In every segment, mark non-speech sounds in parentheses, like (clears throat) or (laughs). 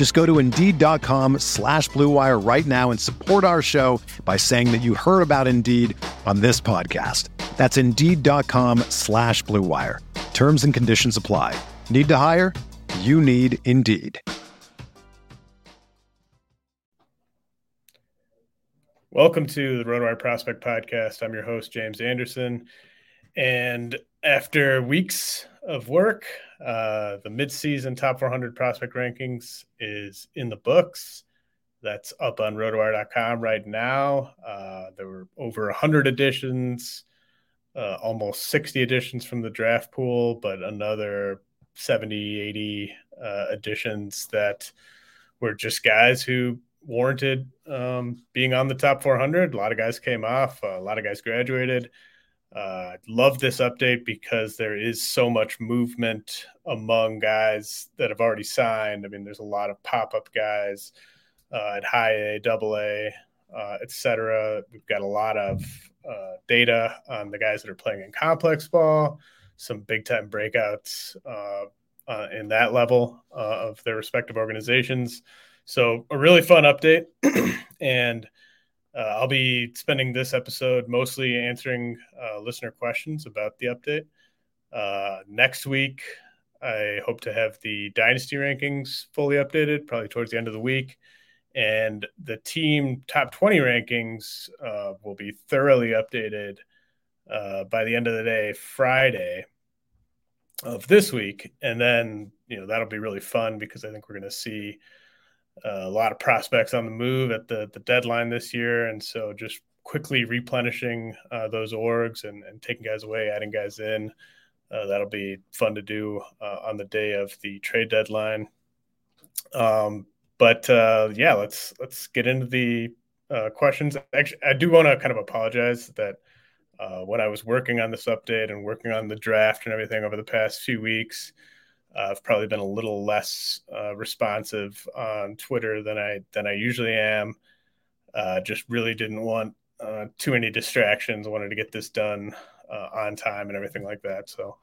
Just go to Indeed.com slash BlueWire right now and support our show by saying that you heard about Indeed on this podcast. That's Indeed.com slash BlueWire. Terms and conditions apply. Need to hire? You need Indeed. Welcome to the RotoWire Prospect Podcast. I'm your host, James Anderson. And after weeks of work, uh, the midseason top 400 prospect rankings is in the books. That's up on rotowire.com right now. Uh, there were over 100 additions, uh, almost 60 additions from the draft pool, but another 70, 80 uh, additions that were just guys who warranted um, being on the top 400. A lot of guys came off, a lot of guys graduated. Uh, love this update because there is so much movement among guys that have already signed. I mean, there's a lot of pop up guys uh, at high A, double A, uh, etc. We've got a lot of uh, data on the guys that are playing in complex ball, some big time breakouts uh, uh, in that level uh, of their respective organizations. So a really fun update, (clears throat) and uh, I'll be spending this episode mostly answering uh, listener questions about the update. Uh, next week, I hope to have the dynasty rankings fully updated, probably towards the end of the week, and the team top twenty rankings uh, will be thoroughly updated uh, by the end of the day, Friday of this week, and then you know that'll be really fun because I think we're going to see uh, a lot of prospects on the move at the the deadline this year, and so just quickly replenishing uh, those orgs and, and taking guys away, adding guys in. Uh, that'll be fun to do uh, on the day of the trade deadline. Um, but uh, yeah, let's let's get into the questions. Actually, I do want to kind of apologize that when I was working on this update and working on the draft and everything over the past few weeks, I've probably been a little less uh, responsive on Twitter than I than I usually am. Uh, just really didn't want uh, too many distractions. Wanted to get this done uh, on time and everything like that. So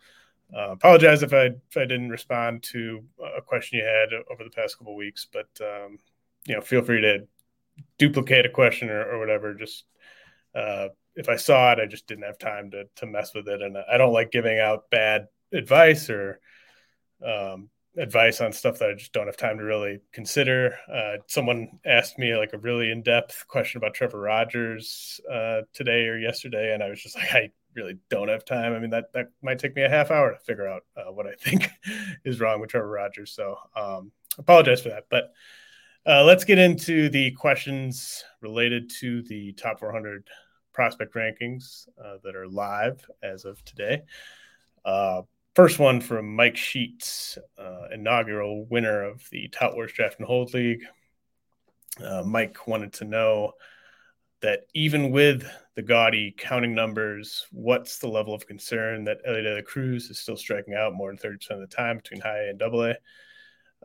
uh, apologize if I if I didn't respond to a question you had over the past couple weeks. But um, you know, feel free to duplicate a question or, or whatever. Just if I saw it, I just didn't have time to to mess with it, and I don't like giving out bad advice or um, advice on stuff that I just don't have time to really consider. Uh, someone asked me like a really in depth question about Trevor Rogers uh, today or yesterday, and I was just like, I really don't have time. I mean, that that might take me a half hour to figure out uh, what I think (laughs) is wrong with Trevor Rogers. So, um, apologize for that, but. Uh, let's get into the questions related to the top 400 prospect rankings uh, that are live as of today. First one from Mike Sheets, uh, inaugural winner of the Tout Wars Draft and Hold League. Uh, Mike wanted to know that even with the gaudy counting numbers, what's the level of concern that Elly De La Cruz is still striking out more than 30% of the time between high A and double A?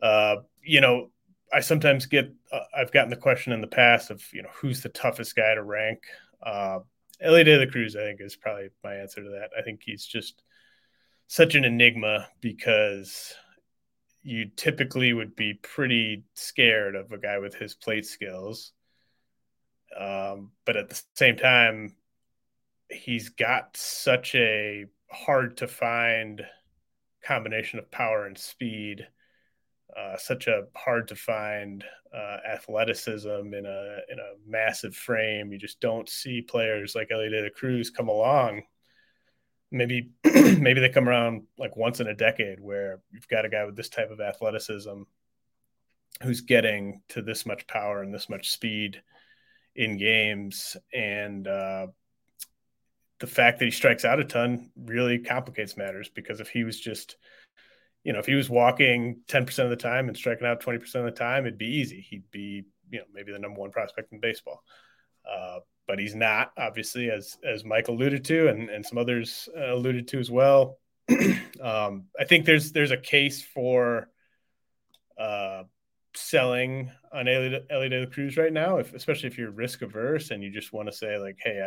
Uh, you know, I sometimes get, uh, I've gotten the question in the past of, you know, who's the toughest guy to rank? Uh, Elly De La Cruz, I think, is probably my answer to that. I think he's just such an enigma because you typically would be pretty scared of a guy with his plate skills. Um, but at the same time, he's got such a hard to find combination of power and speed, uh, such a hard to find uh, athleticism in a in a massive frame. You just don't see players like Elly De La Cruz come along maybe (clears throat) maybe they come around like once in a decade where you've got a guy with this type of athleticism who's getting to this much power and this much speed in games. And uh, the fact that he strikes out a ton really complicates matters because if he was just you know if he was walking 10% of the time and striking out 20% of the time it'd be easy. He'd be you know maybe the number one prospect in baseball. Uh, but he's not obviously as as mike alluded to and, and some others uh, alluded to as well (clears throat) um, i think there's there's a case for uh, selling on Elly, Elly De La Cruz right now, if, especially if you're risk averse and you just want to say like, "Hey,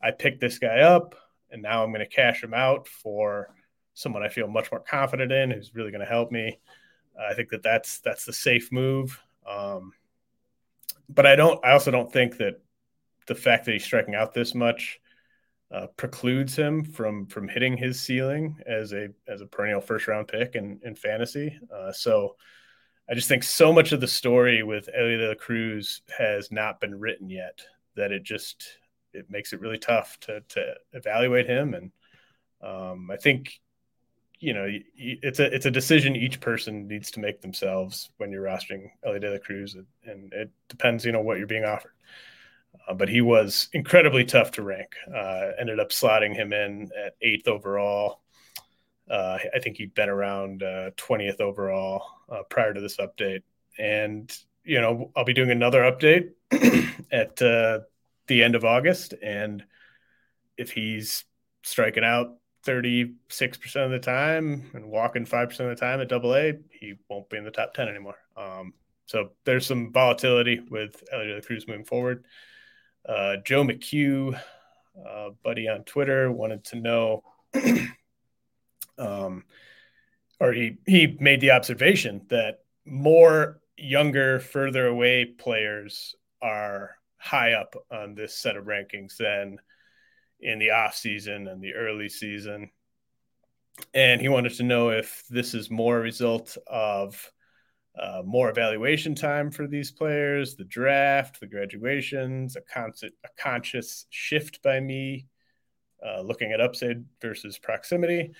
I I picked this guy up, and now I'm going to cash him out for someone I feel much more confident in, who's really going to help me." I think that that's that's the safe move. Um, but I don't. I also don't think that the fact that he's striking out this much uh, precludes him from from hitting his ceiling as a as a perennial first round pick in in fantasy. Uh, so I just think so much of the story with Elly De La Cruz has not been written yet that it just it makes it really tough to to evaluate him. And um, I think you know it's a it's a decision each person needs to make themselves when you're rostering Elly De La Cruz, and it depends you know what you're being offered. Uh, but he was incredibly tough to rank. Uh, ended up slotting him in at eighth overall. Uh, I think he'd been around 20th uh, overall uh, prior to this update. And, you know, I'll be doing another update (clears throat) at the end of August. And if he's striking out 36% of the time and walking 5% of the time at double A, he won't be in the top 10 anymore. Um, so there's some volatility with Elly De Cruz moving forward. Uh, Joe McHugh, uh, buddy on Twitter, wanted to know (clears throat) um, or he he made the observation that more younger, further away players are high up on this set of rankings than in the off season and the early season. And he wanted to know if this is more a result of uh, more evaluation time for these players, the draft, the graduations, a, con- a conscious shift by me uh, looking at upside versus proximity,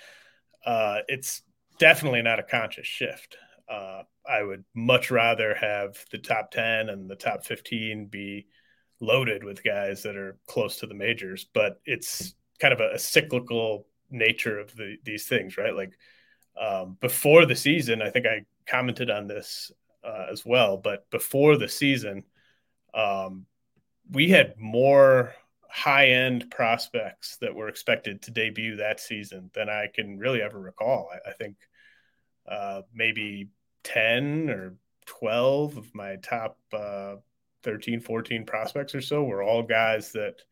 uh, it's definitely not a conscious shift. Uh, I would much rather have the top 10 and the top 15 be loaded with guys that are close to the majors, but it's kind of a, a cyclical nature of the, these things, right? Like um, before the season, I think I commented on this uh, as well, but before the season, um, we had more high end prospects that were expected to debut that season than I can really ever recall. I, I think uh, maybe 10 or 12 of my top uh, 13, 14 prospects or so were all guys that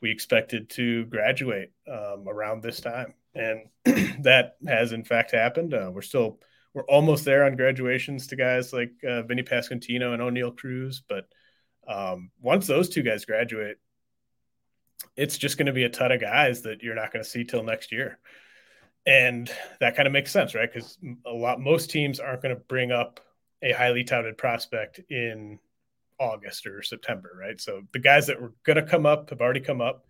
we expected to graduate um, around this time. And (clears throat) that has in fact happened. Uh, we're still, we're almost there on graduations to guys like uh, Vinny Pasquantino and Oneil Cruz. But um, once those two guys graduate, it's just going to be a ton of guys that you're not going to see till next year. And that kind of makes sense, right? Because a lot, most teams aren't going to bring up a highly touted prospect in August or September, right? So the guys that were going to come up have already come up,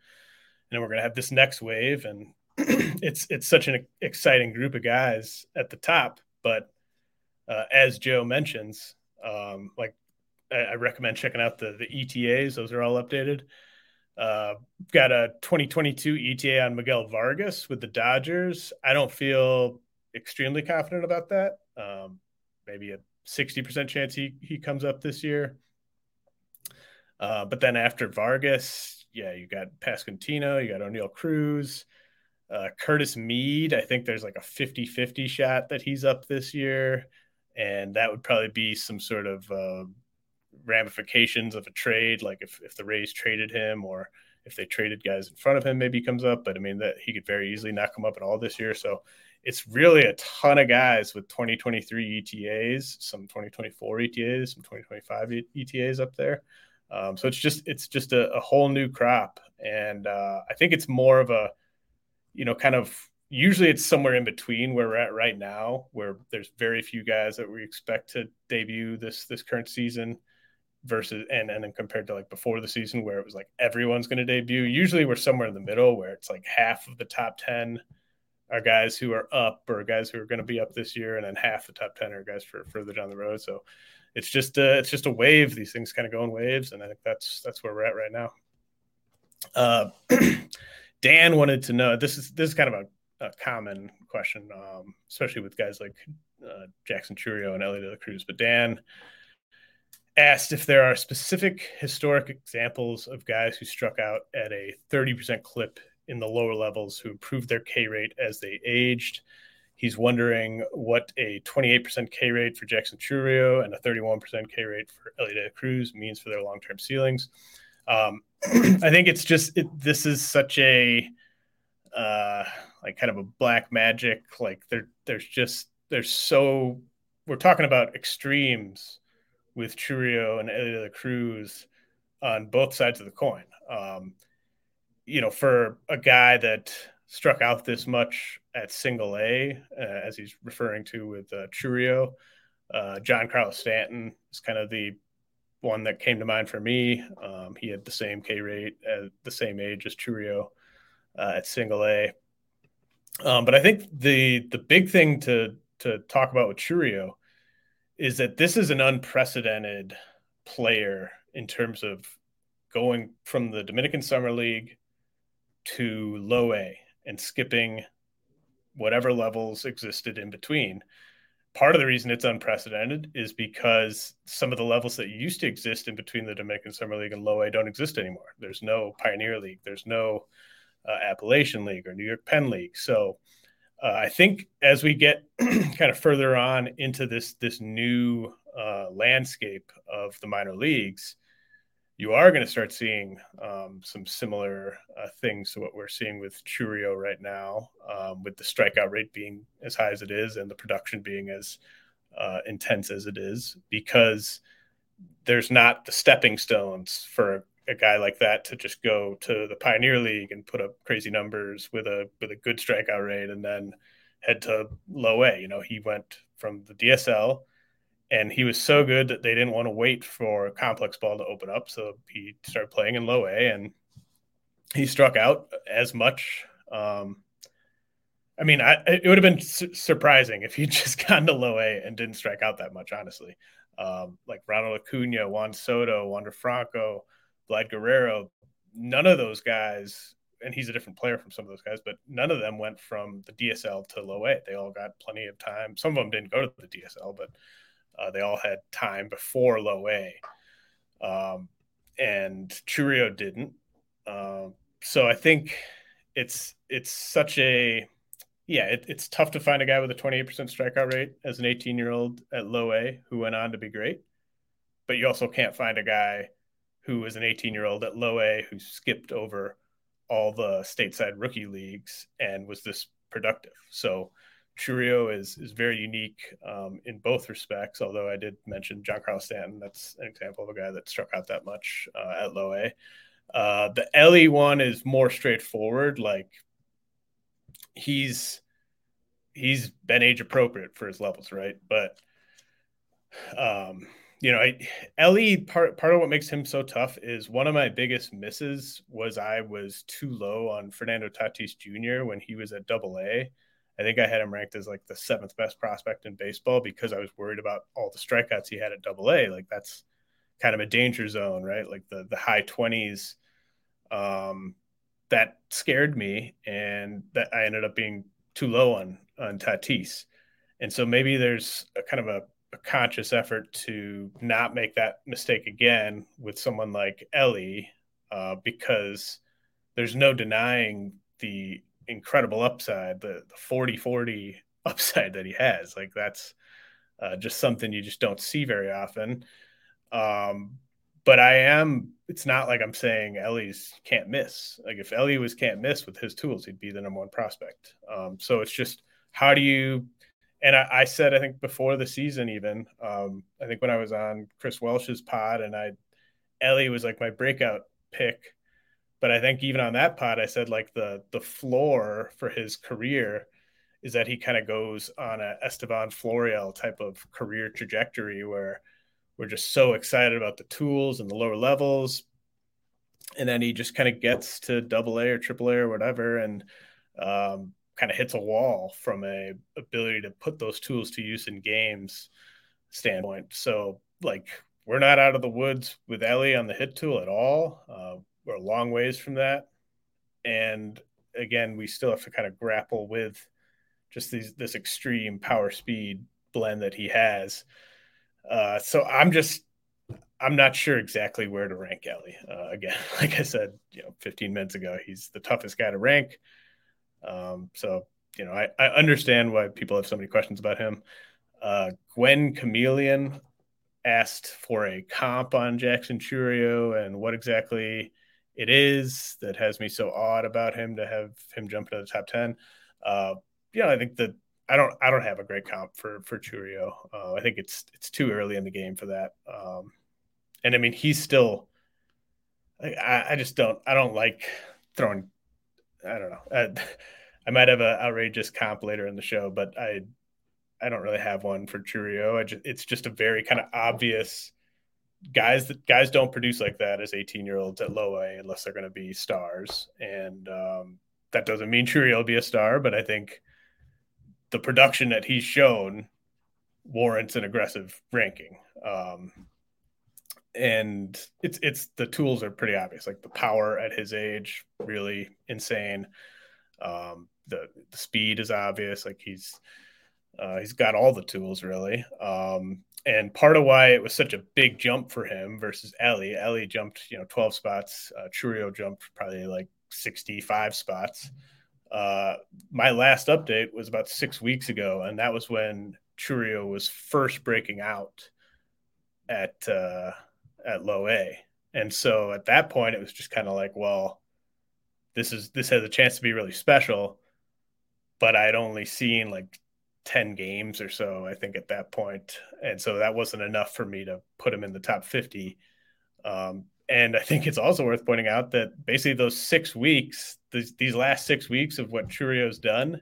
and we're going to have this next wave, and (clears throat) it's it's such an exciting group of guys at the top. But uh, as Joe mentions, um, like I, I, recommend checking out the the ETAs; those are all updated. Uh, got a 2022 ETA on Miguel Vargas with the Dodgers. I don't feel extremely confident about that. Um, maybe a 60% chance he, he comes up this year. Uh, but then after Vargas, yeah, you got Pasquantino, you got Oneil Cruz, uh, Curtis Mead. I think there's like a 50 50 shot that he's up this year. And that would probably be some sort of uh, ramifications of a trade, like if, if the Rays traded him or if they traded guys in front of him, maybe he comes up. But I mean, that he could very easily not come up at all this year. So it's really a ton of guys with 2023 ETAs, some 2024 ETAs, some 2025 ETAs up there. Um, so it's just it's just a, a whole new crop, and uh, I think it's more of a, you know, kind of usually it's somewhere in between where we're at right now, where there's very few guys that we expect to debut this this current season versus and and then compared to like before the season where it was like everyone's going to debut. Usually we're somewhere in the middle where it's like half of the top ten are guys who are up or guys who are going to be up this year, and then half the top ten are guys for further down the road. So it's just a, it's just a wave. These things kind of go in waves, and I think that's that's where we're at right now. Uh, (clears throat) Dan wanted to know this is this is kind of a, a common question, um, especially with guys like uh, Jackson Chourio and Elly De La Cruz. But Dan asked if there are specific historic examples of guys who struck out at a 30% clip in the lower levels who improved their K rate as they aged. He's wondering what a 28% K rate for Jackson Chourio and a 31% K rate for Elly De La Cruz means for their long term ceilings. Um, (clears throat) I think it's just it, this is such a uh, like kind of a black magic. Like there, there's just there's so we're talking about extremes with Chourio and De La Cruz on both sides of the coin. Um, you know, for a guy that struck out this much at single A, uh, as he's referring to with uh, Chourio, uh, Giancarlo Stanton is kind of the one that came to mind for me. Um, he had the same K rate at the same age as Chourio uh, at single A. Um, but I think the the big thing to to talk about with Chourio is that this is an unprecedented player in terms of going from the Dominican Summer League to low A and skipping whatever levels existed in between. Part of the reason it's unprecedented is because some of the levels that used to exist in between the Dominican Summer League and low A don't exist anymore. There's no Pioneer League, there's no uh, Appalachian League or New York Penn League. So uh, I think as we get (clears throat) kind of further on into this this new uh, landscape of the minor leagues, you are going to start seeing um, some similar uh, things to what we're seeing with Chourio right now, um, with the strikeout rate being as high as it is and the production being as uh, intense as it is, because there's not the stepping stones for a guy like that to just go to the Pioneer League and put up crazy numbers with a with a good strikeout rate and then head to low A. You know, he went from the DSL and he was so good that they didn't want to wait for complex ball to open up, so he started playing in low A and he struck out as much. Um, I mean, I, it would have been su- surprising if he (laughs) just gone to low A and didn't strike out that much, honestly. Um, like Ronald Acuna, Juan Soto, Wander Franco, Vlad Guerrero, none of those guys, and he's a different player from some of those guys, but none of them went from the DSL to low A. They all got plenty of time. Some of them didn't go to the DSL, but uh, they all had time before low A. Um, and Chourio didn't. Um, so I think it's it's such a yeah, it, it's tough to find a guy with a 28% strikeout rate as an 18 year old at low A who went on to be great. But you also can't find a guy who was an 18 year old at low A who skipped over all the stateside rookie leagues and was this productive. So Chourio is is very unique um, in both respects. Although I did mention Giancarlo Stanton, that's an example of a guy that struck out that much uh, at low A. Uh, the Elly one is more straightforward. Like he's he's been age appropriate for his levels, right? But um, you know, I, Elly part part of what makes him so tough is one of my biggest misses was I was too low on Fernando Tatis Jr. when he was at Double A. I think I had him ranked as like the seventh best prospect in baseball because I was worried about all the strikeouts he had at Double A. Like that's kind of a danger zone, right? Like the the high twenties. Um, that scared me, and that I ended up being too low on on Tatis. And so maybe there's a kind of a a conscious effort to not make that mistake again with someone like Elly, uh, because there's no denying the incredible upside, the, the 40 40 (laughs) upside that he has. Like, that's uh, just something you just don't see very often. Um, but I am, it's not like I'm saying Elly's can't miss. Like, if Elly was can't miss with his tools, he'd be the number one prospect. Um, so it's just, how do you and I, I, said I think before the season even um, I think when I was on Chris Welsh's pod and I Elly was like my breakout pick, but I think even on that pod I said like the the floor for his career is that he kind of goes on a Estevan Florial type of career trajectory where we're just so excited about the tools and the lower levels. And then he just kind of gets to double A or triple A or whatever and um, kind of hits a wall from a ability to put those tools to use in games standpoint. So like we're not out of the woods with Elly on the hit tool at all. Uh, we're a long ways from that. And again, we still have to kind of grapple with just these, this extreme power speed blend that he has. Uh, so I'm just, I'm not sure exactly where to rank Elly. Uh, again, (laughs) like I said, you know, 15 minutes ago, he's the toughest guy to rank. Um, so, you know, I, I understand why people have so many questions about him. Uh, Gwen Chameleon asked for a comp on Jackson Chourio and what exactly it is that has me so odd about him to have him jump into the top 10. Uh, yeah, I think that I don't I don't have a great comp for for Chourio. Uh, I think it's it's too early in the game for that. Um, and I mean he's still I, I just don't I don't like throwing I don't know. I, (laughs) I might have an outrageous comp later in the show, but I I don't really have one for Chourio. Just, it's just a very kind of obvious guys that guys don't produce like that as 18 year olds at low A unless they're going to be stars. And um, that doesn't mean Chourio will be a star, but I think the production that he's shown warrants an aggressive ranking. Um, and it's it's the tools are pretty obvious. Like the power at his age, really insane. Um, the the speed is obvious. Like he's uh, he's got all the tools really. Um, and part of why it was such a big jump for him versus Elly, Elly jumped, you know, 12 spots. Uh, Chourio jumped probably like 65 spots. Uh, my last update was about six weeks ago, and that was when Chourio was first breaking out at uh, at low A. And so at that point, it was just kind of like, well, this is this has a chance to be really special. But I'd only seen like 10 games or so, I think, at that point. And so that wasn't enough for me to put him in the top 50. Um, and I think it's also worth pointing out that basically those six weeks, these, these last six weeks of what Chourio's done,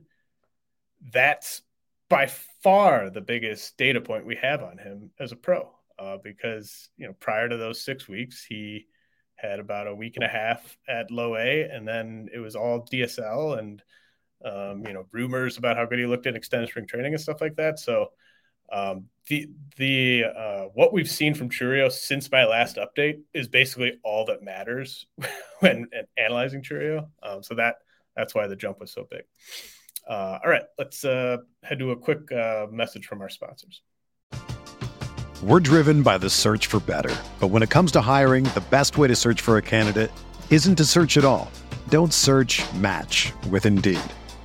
that's by far the biggest data point we have on him as a pro. Uh, because, you know, prior to those six weeks, he had about a week and a half at low A, and then it was all DSL and – um, you know, rumors about how good he looked in extended spring training and stuff like that. So um, the the uh, what we've seen from Chourio since my last update is basically all that matters (laughs) when analyzing Chourio. Um, so that that's why the jump was so big. Uh, all right, let's uh, head to a quick uh, message from our sponsors. We're driven by the search for better, but when it comes to hiring, the best way to search for a candidate isn't to search at all. Don't search. Match with Indeed.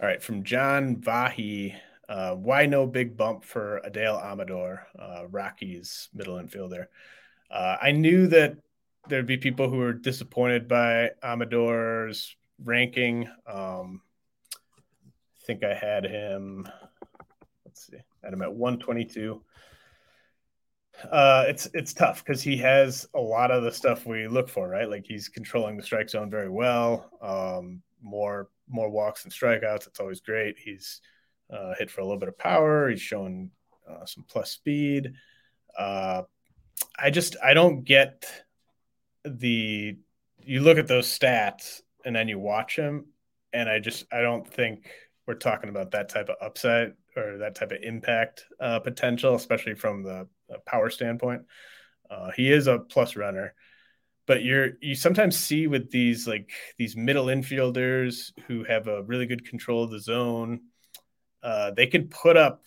All right, from John Vahi, uh, why no big bump for Adael Amador, uh, Rockies middle infielder? Uh, I knew that there'd be people who were disappointed by Amador's ranking. Um, I think I had him. Let's see, I had him at 122. Uh, it's it's tough because he has a lot of the stuff we look for, right? Like he's controlling the strike zone very well. Um, more more walks and strikeouts. It's always great. He's uh, hit for a little bit of power. He's shown uh, some plus speed. Uh, I just I don't get the. You look at those stats and then you watch him, and I just I don't think we're talking about that type of upside or that type of impact uh, potential, especially from the power standpoint. Uh, he is a plus runner but you're you sometimes see with these like these middle infielders who have a really good control of the zone uh, they can put up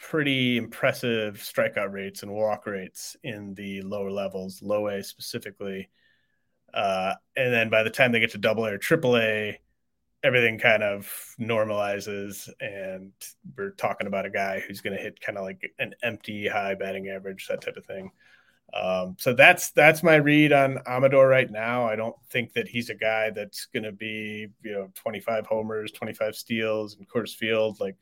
pretty impressive strikeout rates and walk rates in the lower levels low a specifically. Uh, and then by the time they get to double a or triple a everything kind of normalizes and we're talking about a guy who's going to hit kind of like an empty high batting average that type of thing um, so that's that's my read on Amador right now. I don't think that he's a guy that's going to be you know 25 homers, 25 steals in Coors Field. Like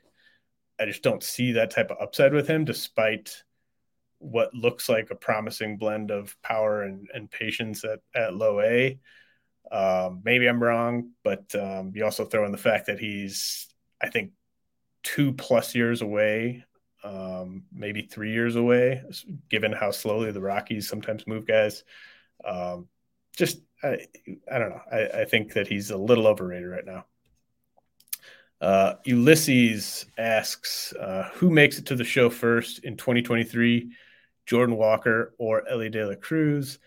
I just don't see that type of upside with him, despite what looks like a promising blend of power and, and patience at, at low A. Um, maybe I'm wrong, but um, you also throw in the fact that he's, I think, two plus years away um, maybe three years away, given how slowly the Rockies sometimes move guys. Um, just, I, I don't know. I, I, think that he's a little overrated right now. Uh, Ulysses asks, uh, who makes it to the show first in 2023, Jordan Walker or Elly De La Cruz?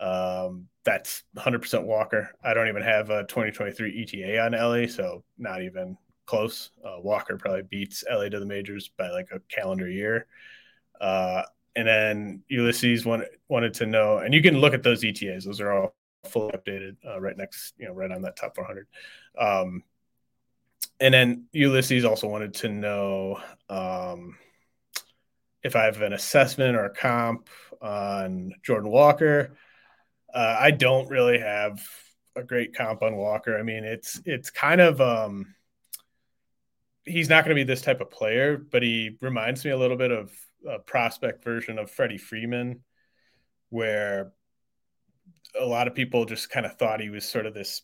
Um, that's 100% Walker. I don't even have a 2023 ETA on Elly, so not even close. Uh, Walker probably beats Elly to the majors by like a calendar year. Uh, and then Ulysses wanted wanted to know, and you can look at those ETAs; those are all fully updated, uh, right next, you know, right on that top 400. Um, and then Ulysses also wanted to know um, if I have an assessment or a comp on Jordan Walker. Uh, I don't really have a great comp on Walker. I mean, it's it's kind of um, he's not going to be this type of player, but he reminds me a little bit of a prospect version of Freddie Freeman, where a lot of people just kind of thought he was sort of this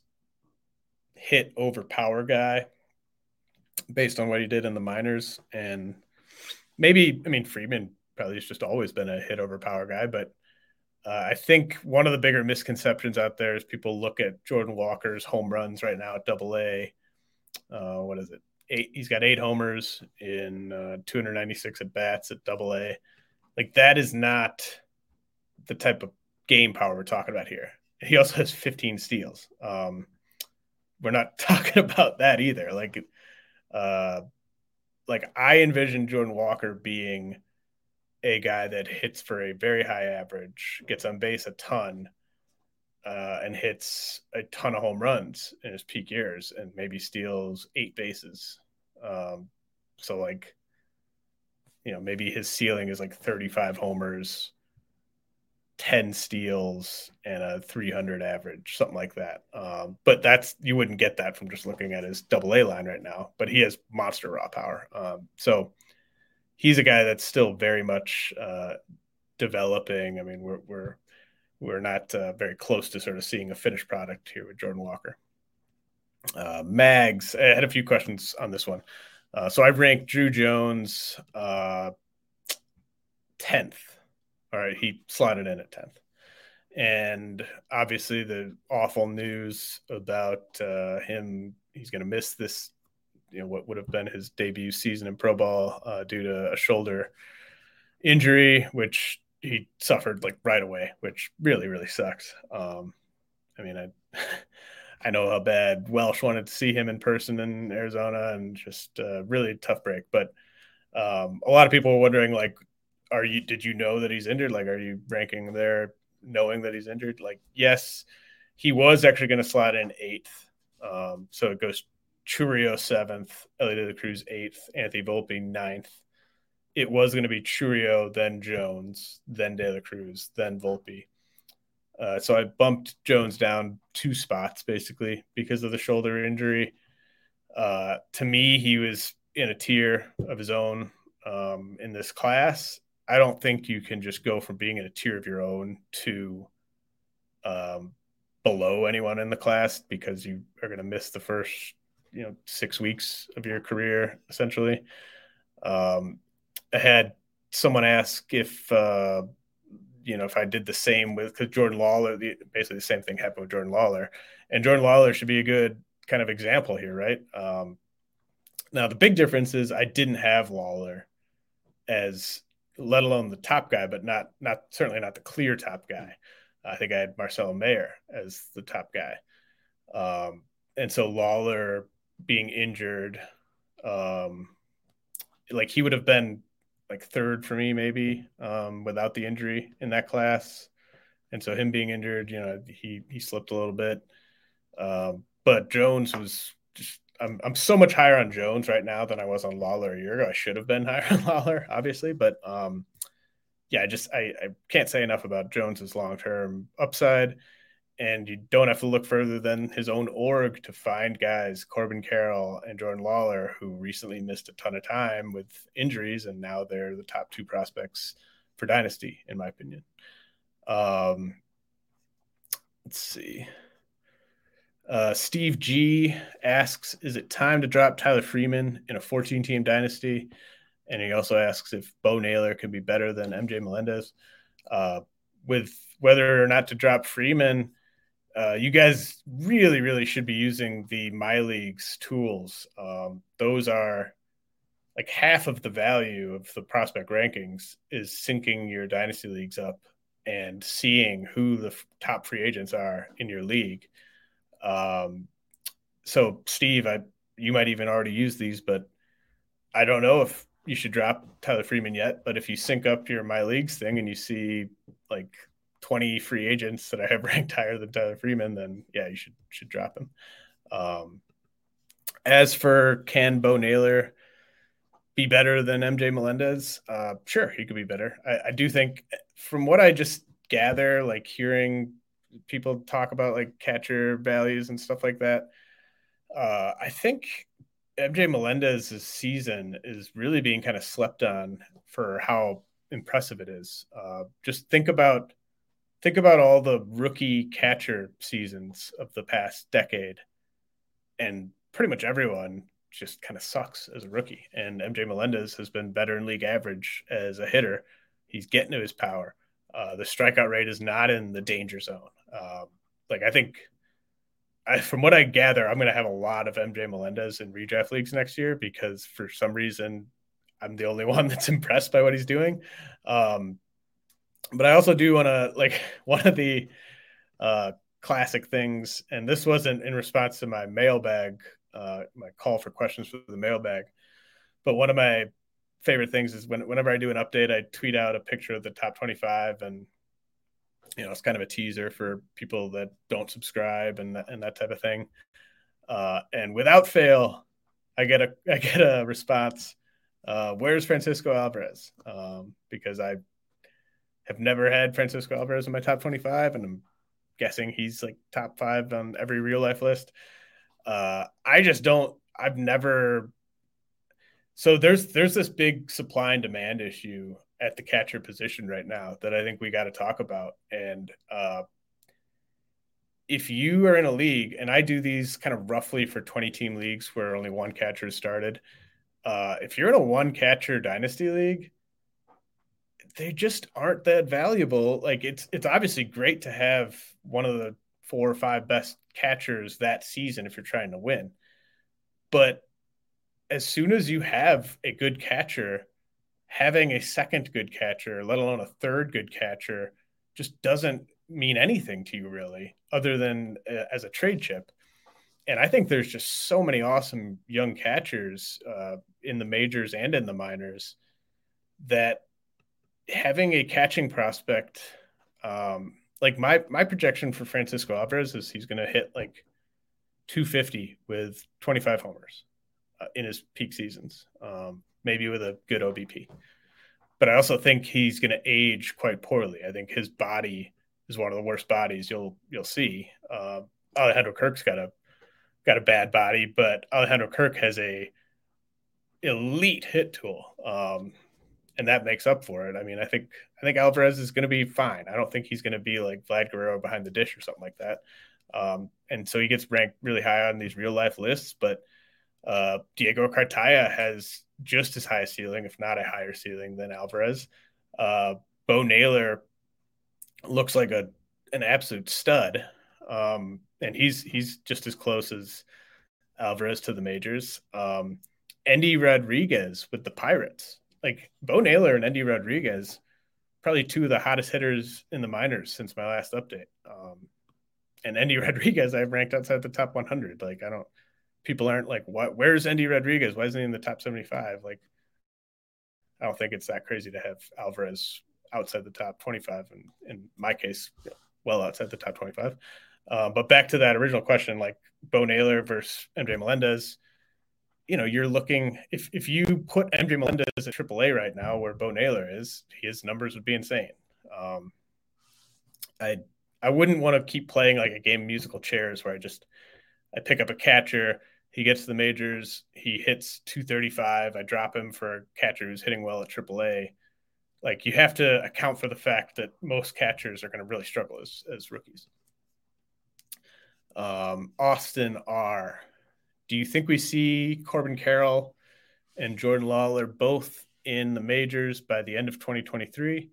hit over power guy based on what he did in the minors. And maybe, I mean, Freeman probably has just always been a hit over power guy, but uh, I think one of the bigger misconceptions out there is people look at Jordan Walker's home runs right now at double A. Uh, what is it? Eight. He's got eight homers in uh, 296 at bats at Double A. Like that is not the type of game power we're talking about here. He also has 15 steals. Um, we're not (laughs) talking about that either. Like, uh, like I envision Jordan Walker being a guy that hits for a very high average, gets on base a ton, uh, and hits a ton of home runs in his peak years and maybe steals eight bases. Um, so like, you know, maybe his ceiling is like 35 homers, 10 steals, and a 300 average, something like that. Um, but that's you wouldn't get that from just looking at his double A line right now. But he has monster raw power. Um, so he's a guy that's still very much uh, developing. I mean, we're we're we're not uh, very close to sort of seeing a finished product here with Jordan Walker. Uh, Mags, I had a few questions on this one. Uh, so I've ranked Druw Jones uh, 10th. All right, he slotted in at 10th. And obviously, the awful news about uh, him, he's going to miss this, you know, what would have been his debut season in Pro Ball uh, due to a shoulder injury, which he suffered like right away, which really, really sucks. Um, I mean, I. (laughs) I know how bad Welsh wanted to see him in person in Arizona, and just uh, really tough break. But um, a lot of people were wondering, like, are you? Did you know that he's injured? Like, are you ranking there knowing that he's injured? Like, yes, he was actually going to slot in eighth. Um, so it goes Chourio seventh, Elly De La Cruz eighth, Anthony Volpe ninth. It was going to be Chourio, then Jones, then De La Cruz, then Volpe. Uh, so I bumped Jones down two spots basically because of the shoulder injury. Uh, to me, he was in a tier of his own um, in this class. I don't think you can just go from being in a tier of your own to um, below anyone in the class because you are going to miss the first, you know, six weeks of your career essentially. Um, I had someone ask if uh, you know, if I did the same with because Jordan Lawlar, basically the same thing happened with Jordan Lawlar, and Jordan Lawlar should be a good kind of example here, right? Um, now the big difference is I didn't have Lawlar as, let alone the top guy, but not not certainly not the clear top guy. I think I had Marcelo Mayer as the top guy, um, and so Lawlar being injured, um, like he would have been like third for me maybe um, without the injury in that class. And so him being injured, you know, he he slipped a little bit. Um, but Jones was just I'm I'm so much higher on Jones right now than I was on Lawlar a year ago. I should have been (laughs) higher on Lawlar, obviously, but um, yeah, I just I, I can't say enough about Jones's long term upside and you don't have to look further than his own org to find guys, Corbin Carroll and Jordan Lawlar, who recently missed a ton of time with injuries, and now they're the top two prospects for Dynasty, in my opinion. Um, let's see. Uh, Steve G asks, "Is it time to drop Tyler Freeman in a 14-team dynasty?" And he also asks if Bo Naylor could be better than MJ Melendez. Uh, with whether or not to drop Freeman, uh, you guys really, really should be using the My Leagues tools. Um, those are like half of the value of the prospect rankings is syncing your dynasty leagues up and seeing who the f- top free agents are in your league. Um, so, Steve, I you might even already use these, but I don't know if you should drop Tyler Freeman yet. But if you sync up your My Leagues thing and you see like 20 free agents that I have (laughs) ranked higher than Tyler Freeman, then yeah, you should should drop him. Um, as for can Bo Naylor be better than MJ Melendez? Uh, sure, he could be better. I, I do think, from what I just gather, like hearing people talk about like catcher values and stuff like that, uh, I think MJ Melendez's season is really being kind of slept on for how impressive it is. Uh, just think about think about all the rookie catcher seasons of the past decade, and pretty much everyone just kind of sucks as a rookie. And MJ Melendez has been better in league average as a hitter. He's getting to his power. Uh, the strikeout rate is not in the danger zone. Um, like I think, I, from what I gather, I'm going to have a lot of MJ Melendez in redraft leagues next year because for some reason I'm the only (laughs) one that's impressed by what he's doing. Um, but I also do want to like (laughs) one of the uh, classic things, and this wasn't in response to my mailbag, uh, my call for questions for the mailbag, but one of my favorite things is when whenever I do an update, I tweet out a picture of the top 25 and you know, it's kind of a teaser for people that don't subscribe and and that type of thing. Uh, and without fail, I get a (laughs) I get a response. Uh, where's Francisco Alvarez? Um, because I have never had Francisco Alvarez in my top 25, and I'm guessing he's like top five on every real life list. Uh, I just don't, I've never, So there's there's this big supply and demand issue at the catcher position right now that I think we got to talk about. And uh, if you are in a league, and I do these kind of roughly for 20 team leagues where only one catcher started. Uh, if you're in a one catcher dynasty league, they just aren't that valuable. Like it's it's obviously great to have one of the four or five best catchers that season if you're trying to win. But as soon as you have a good catcher, having a second good catcher, let alone a third good catcher, just doesn't mean anything to you really, other than uh, as a trade chip. And I think there's just so many awesome young catchers uh, in the majors and in the minors that having a catching prospect, um, like my my projection for Francisco Alvarez is he's going to hit like 250 with 25 homers uh, in his peak seasons, um, maybe with a good OBP. But I also think he's going to age quite poorly. I think his body is one of the worst bodies you'll you'll see. Uh, Alejandro Kirk's got a got a bad body, but Alejandro Kirk has a elite hit tool. Um, and that makes up for it. I mean, I think I think Alvarez is going to be fine. I don't think he's going to be like Vlad Guerrero behind the dish or something like that. Um, and so he gets ranked really high on these real life lists. But uh, Diego Cartaya has just as high a ceiling, if not a higher ceiling, than Alvarez. Uh, Bo Naylor looks like a an absolute stud, um, and he's he's just as close as Alvarez to the majors. Um, Endy Rodriguez with the Pirates like Bo Naylor and Endy Rodriguez, probably two of the hottest hitters in the minors since my last update. Um, and Endy (laughs) Rodriguez, I've ranked outside the top 100. Like, I don't, people aren't like, what, where's Endy Rodriguez? Why isn't he in the top 75? Like, I don't think it's that crazy to have Alvarez outside the top 25. And in my case, well outside the top 25. Uh, but back to that original question, like Bo Naylor versus MJ Melendez, you know, you're looking if if you put MJ Melendez at AAA right now, where Bo Naylor is, his numbers would be insane. Um, I I wouldn't want to keep playing like a game of musical chairs where I just I pick up a catcher, he gets to the majors, he hits 235, I drop him for a catcher who's hitting well at AAA. Like you have to account for the fact that most catchers are going to really struggle as as rookies. Um, Austin R do you think we see Corbin Carroll and Jordan Lawlar both in the majors by the end of 2023?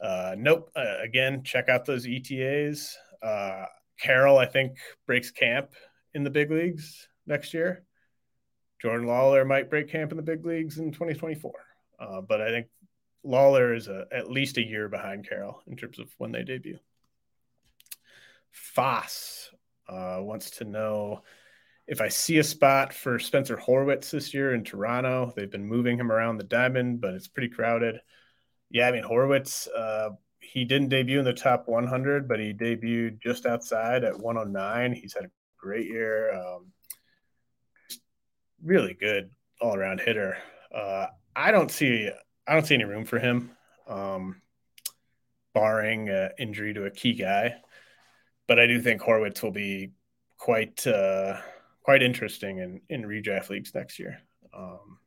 Uh, nope. Uh, again, check out those ETAs. Uh, Carroll, I think, breaks camp in the big leagues next year. Jordan Lawlar might break camp in the big leagues in 2024. Uh, but I think Lawlar is a, at least a year behind Carroll in terms of when they debut. Foss uh, wants to know if I see a spot for Spencer Horwitz this year in Toronto, they've been moving him around the diamond, but it's pretty crowded. Yeah, I mean Horwitz, uh, he didn't debut in the top 100, but he debuted just outside at 109. He's had a great year. Um, really good all around hitter. Uh, I don't see I don't see any room for him, um, barring uh, injury to a key guy. But I do think Horwitz will be quite uh, quite interesting in in redraft leagues next year. Um,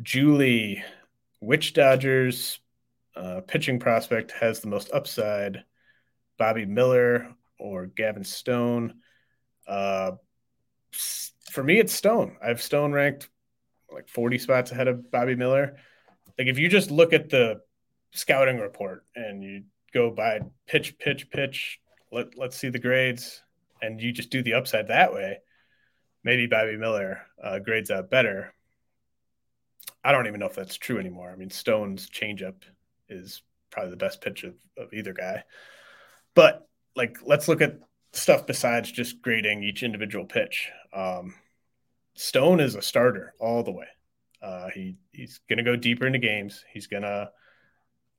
Julie, which Dodgers uh, pitching prospect has the most upside? Bobby Miller or Gavin Stone? Uh, for me, it's Stone. I have Stone ranked like 40 spots ahead of Bobby Miller. Like if you just look at the scouting report and you go by pitch, pitch, pitch, let, let's see the grades and you just do the upside that way, maybe Bobby Miller uh, grades out better. I don't even know if that's true anymore. I mean, Stone's changeup is probably the best pitch of, of either guy. But like, let's look at stuff besides just grading each individual pitch. Um, Stone is a starter all the way. Uh, he he's gonna go deeper into games. He's gonna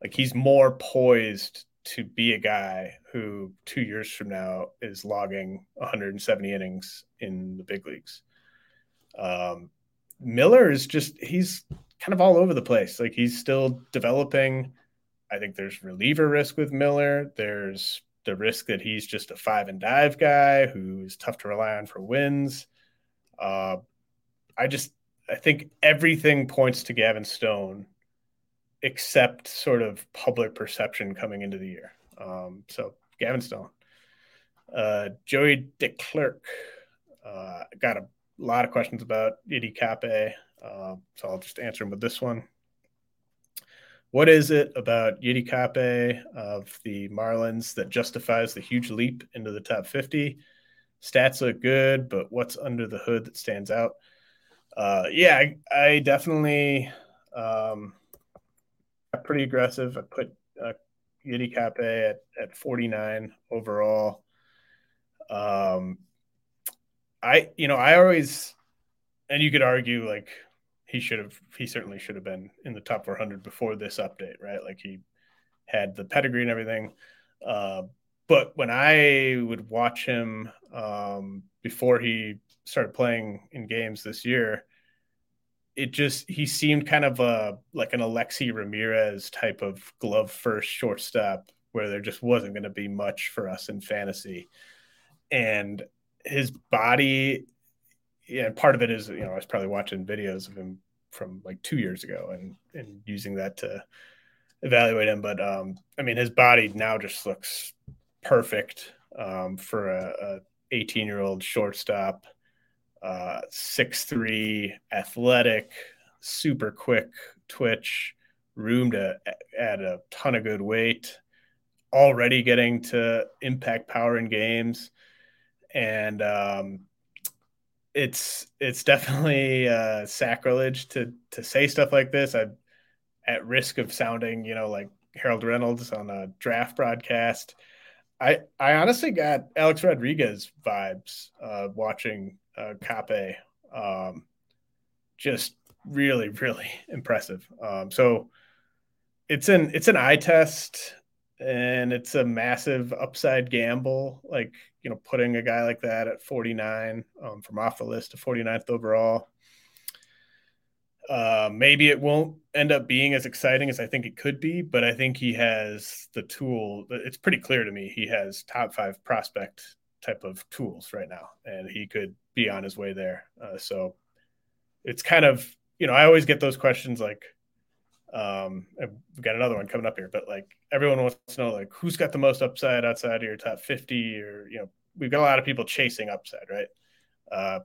like he's more poised to be a guy who two years from now is logging 170 innings in the big leagues. Um, Miller is just he's kind of all over the place. Like he's still developing. I think there's reliever risk with Miller. There's the risk that he's just a five and dive guy who is tough to rely on for wins. Uh, I just I think everything points to Gavin Stone, except sort of public perception coming into the year. Um, so Gavin Stone, uh, Joey DeClerc, uh, got a lot of questions about Yiddi Cappe, uh, so I'll just answer them with this one. What is it about Yiddi Cappe of the Marlins that justifies the huge leap into the top 50? Stats look good, but what's under the hood that stands out? Uh, yeah, I, I definitely um, pretty aggressive. I put uh, Yiddi Cappe at, at 49 overall. Um, I, you know, I always, and you could argue like he should have, he certainly should have been in the top 400 before this update, right? Like he had the pedigree and everything. Uh, but when I would watch him um, before he started playing in games this year, it just he seemed kind of a like an Alexei Ramirez type of glove first shortstop where there just wasn't going to be much for us in fantasy. And his body, yeah, part of it is, you know, I was probably watching videos of him from like two years ago and and using that to evaluate him. But um, I mean, his body now just looks perfect um, for a, a 18 year old shortstop uh, six three, athletic, super quick twitch, room to add a ton of good weight. Already getting to impact power in games, and um, it's it's definitely uh, sacrilege to to say stuff like this. I'm at risk of sounding, you know, like Harold Reynolds on a draft broadcast. I I honestly got Alex Rodriguez vibes uh, watching uh, Cappe. Um, just really, really (laughs) impressive. Um, so it's an it's an eye test and it's a massive upside gamble. Like you know, putting a guy like that at 49 um, from off the list to 49th overall. Uh, maybe it won't end up being as exciting as I think it could be, but I think he has the tool. It's pretty clear to me he has top five prospect type of tools right now, and he could be on his way there. Uh, so it's kind of you know I always get those questions like um we've got another one coming up here but like everyone wants to know like who's got the most upside outside of your top 50 or you know we've got a lot of people chasing upside right? Uh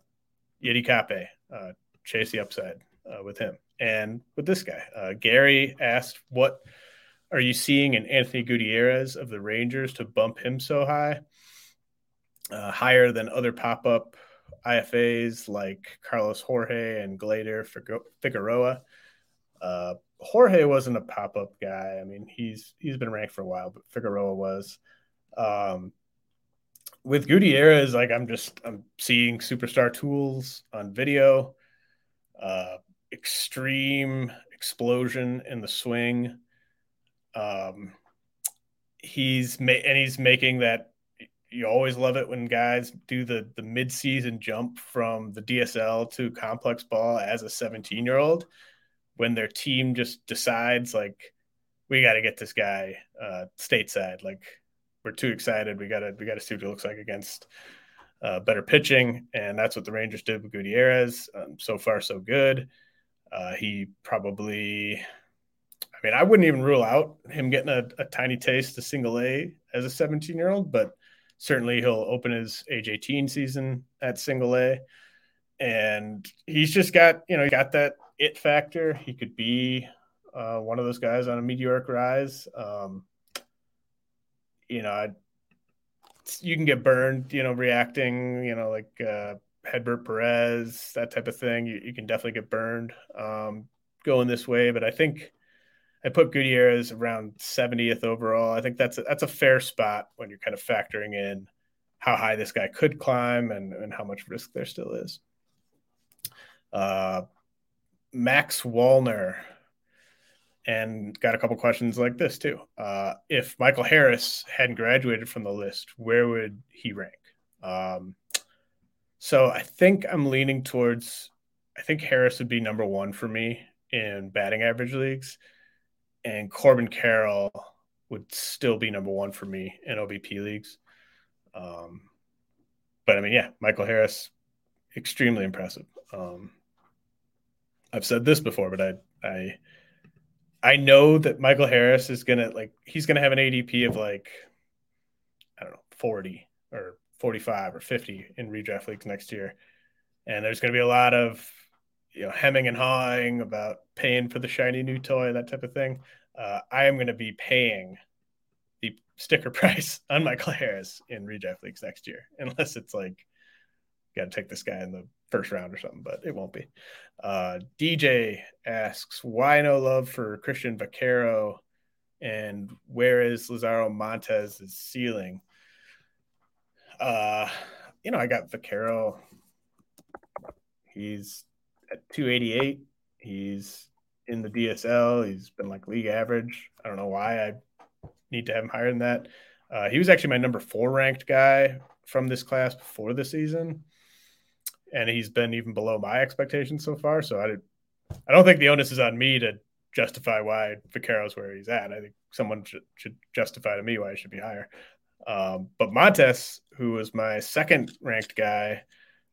Yiddi Cappe uh chase the upside uh, with him and with this guy. Uh Gary asked what are you seeing in Anthony Gutierrez of the Rangers to bump him so high uh, higher than other pop-up IFAs like Carlos Jorge and Gleider Figuereo. Uh, Jorge wasn't a pop-up guy. I mean, he's he's been ranked for a while, but Figueroa was. Um, with Gutierrez, like I'm just I'm seeing superstar tools on video, uh, extreme explosion in the swing. Um, he's ma- and he's making that you always love it when guys do the the mid-season jump from the DSL to complex ball as a 17 year old when their team just decides like we got to get this guy uh, stateside. Like we're too excited. We got to we got to see what it looks like against uh, better pitching. And that's what the Rangers did with Gutierrez. Um, so far so good. Uh, he probably I mean I wouldn't even rule out him getting a, a tiny taste of single A as a 17 year old but certainly he'll open his age 18 season at single A. And he's just got, you know, he got that it factor. He could be uh, one of those guys on a meteoric rise. Um, you know, I, you can get burned, you know, reacting, you know, like uh, Hedbert Perez, that type of thing. You, you can definitely get burned um, going this way. But I think I put Gutierrez around 70th overall. I think that's a, that's a fair spot when you're kind of factoring in how high this guy could climb and, and how much risk there still is. Uh, Max Wallner and got a couple questions like this too. Uh, if Michael Harris hadn't graduated from the list, where would he rank? Um, so I think I'm leaning towards. I think Harris would be number one for me in batting average leagues and Corbin Carroll would still be number one for me in OBP leagues. Um, but I mean, yeah, Michael Harris, extremely impressive. Um, I've said this before, but I I I know that Michael Harris is gonna like he's gonna have an ADP of like I don't know 40 or 45 or 50 in redraft leagues next year, and there's gonna be a lot of you know hemming and hawing about paying for the shiny new toy that type of thing. Uh, I am going to be paying the sticker (laughs) price on Michael Harris in redraft leagues next year, (laughs) unless it's like got to take this guy in the first round or something, but it won't be. Uh, DJ asks, why no love for Cristhian Vaquero and where is Lazaro Montes's ceiling? Uh, you know, I got Vaquero. He's at 288. He's in the DSL. He's been like league average. I don't know why I need to have him higher than that. Uh, he was actually my number four ranked guy from this class before the season and he's been even below my expectations so far. So I, I don't think the onus is on me to justify why Vaquero's where he's at. I think someone should, should justify to me why he should be higher. Um, but Montes, who was my second ranked guy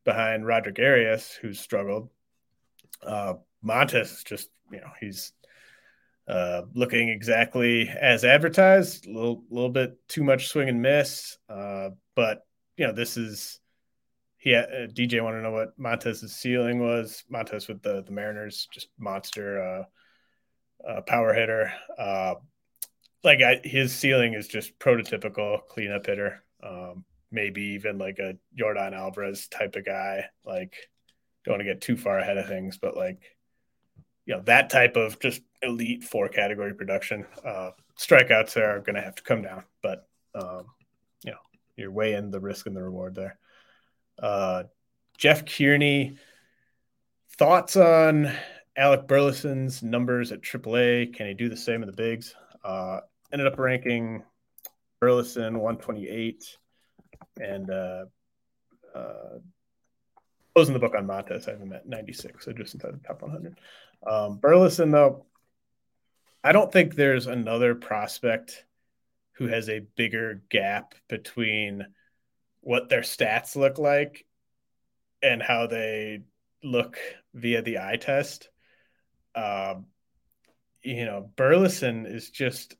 behind Roderick Arias, who's struggled, uh, Montes is just, you know, he's uh, looking exactly as advertised, a little, little bit too much swing and miss. Uh, but, you know, this is he uh, DJ want to know what Montes's ceiling was. Montez with the the Mariners, just monster uh, uh, power hitter. Uh, like I, his ceiling is just prototypical cleanup hitter. Um, maybe even like a Yordan Alvarez type of guy. Like don't want to get too far ahead of things, but like you know that type of just elite four category production. Uh, strikeouts are going to have to come down, but um, you know you're weighing the risk and the reward there. Uh, Jeff Kearney, thoughts on Alec Burleson's numbers at AAA? Can he do the same in the bigs? Uh, ended up ranking Burleson 128 and uh, uh, closing the book on Montes. I have him at 96, so just inside the top 100. Um, Burleson, though, I don't think there's another prospect who has a bigger gap between what their stats look like and how they look via the eye test. Um, you know, Burleson is just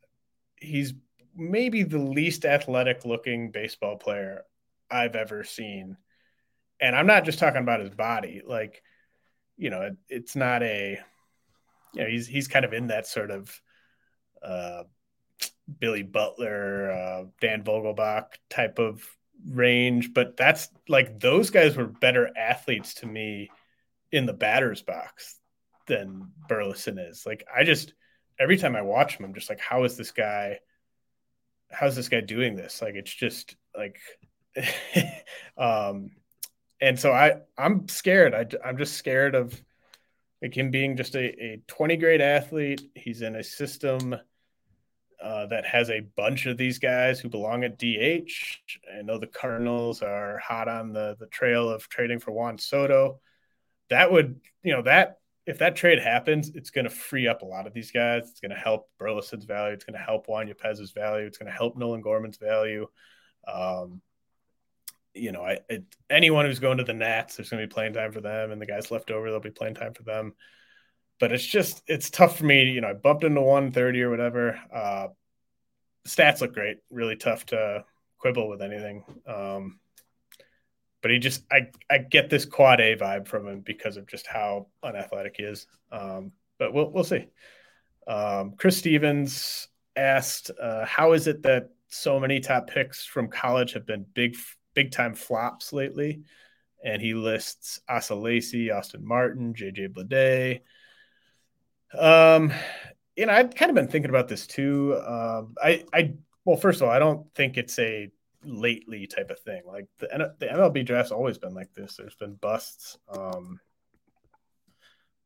he's maybe the least athletic looking baseball player I've ever seen. And I'm not just talking about his body. Like, you know, it, it's not a you know, he's he's kind of in that sort of uh Billy Butler, uh, Dan Vogelbach type of range, but that's like those guys were better athletes to me in the batter's box than Burleson is. Like I just every time I watch him, I'm just like, how is this guy? How's this guy doing this? Like it's just like, (laughs) um, and so I I'm scared. I I'm just scared of like him being just a, a 20 grade athlete. He's in a system uh, that has a bunch of these guys who belong at DH. I know the Cardinals are hot on the the trail of trading for Juan Soto. That would, you know, that if that trade happens, it's going to free up a lot of these guys. It's going to help Burleson's value. It's going to help Juan Yepez's value. It's going to help Nolan Gorman's value. Um, you know, I, it, anyone who's going to the Nats, there's going to be playing time for them, and the guys left over, there'll be playing time for them but it's just it's tough for me. You know, I bumped into 130 or whatever. Uh, stats look great. Really tough to quibble with anything. Um, but he just I I get this quad A vibe from him because of just how unathletic he is. Um, but we'll we'll see. Um, Chris Stevens asked, uh, "How is it that so many top picks from college have been big big time flops lately?" And he lists Asa Lacy, Austin Martin, JJ Bleday, um, you know, I've kind of been thinking about this too. Um, I, I, well, first of all, I don't think it's a lately type of thing. Like the the MLB draft's always been like this. There's been busts, um,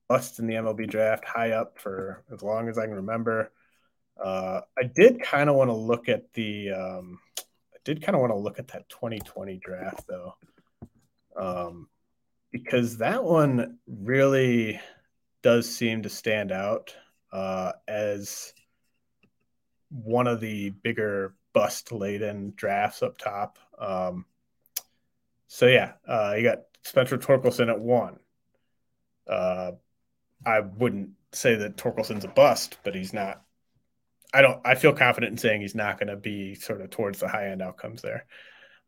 busts in the MLB draft high up for as long as I can remember. Uh, I did kind of want to look at the, um, did kind of want to look at that 2020 draft though, um, because that one really does seem to stand out uh, as one of the bigger bust laden drafts up top. Um, so yeah, uh, you got Spencer Torkelson at one, uh, I wouldn't say that Torkelson's a bust, but he's not. I don't. I feel confident in saying he's not going to be sort of towards the high end outcomes there.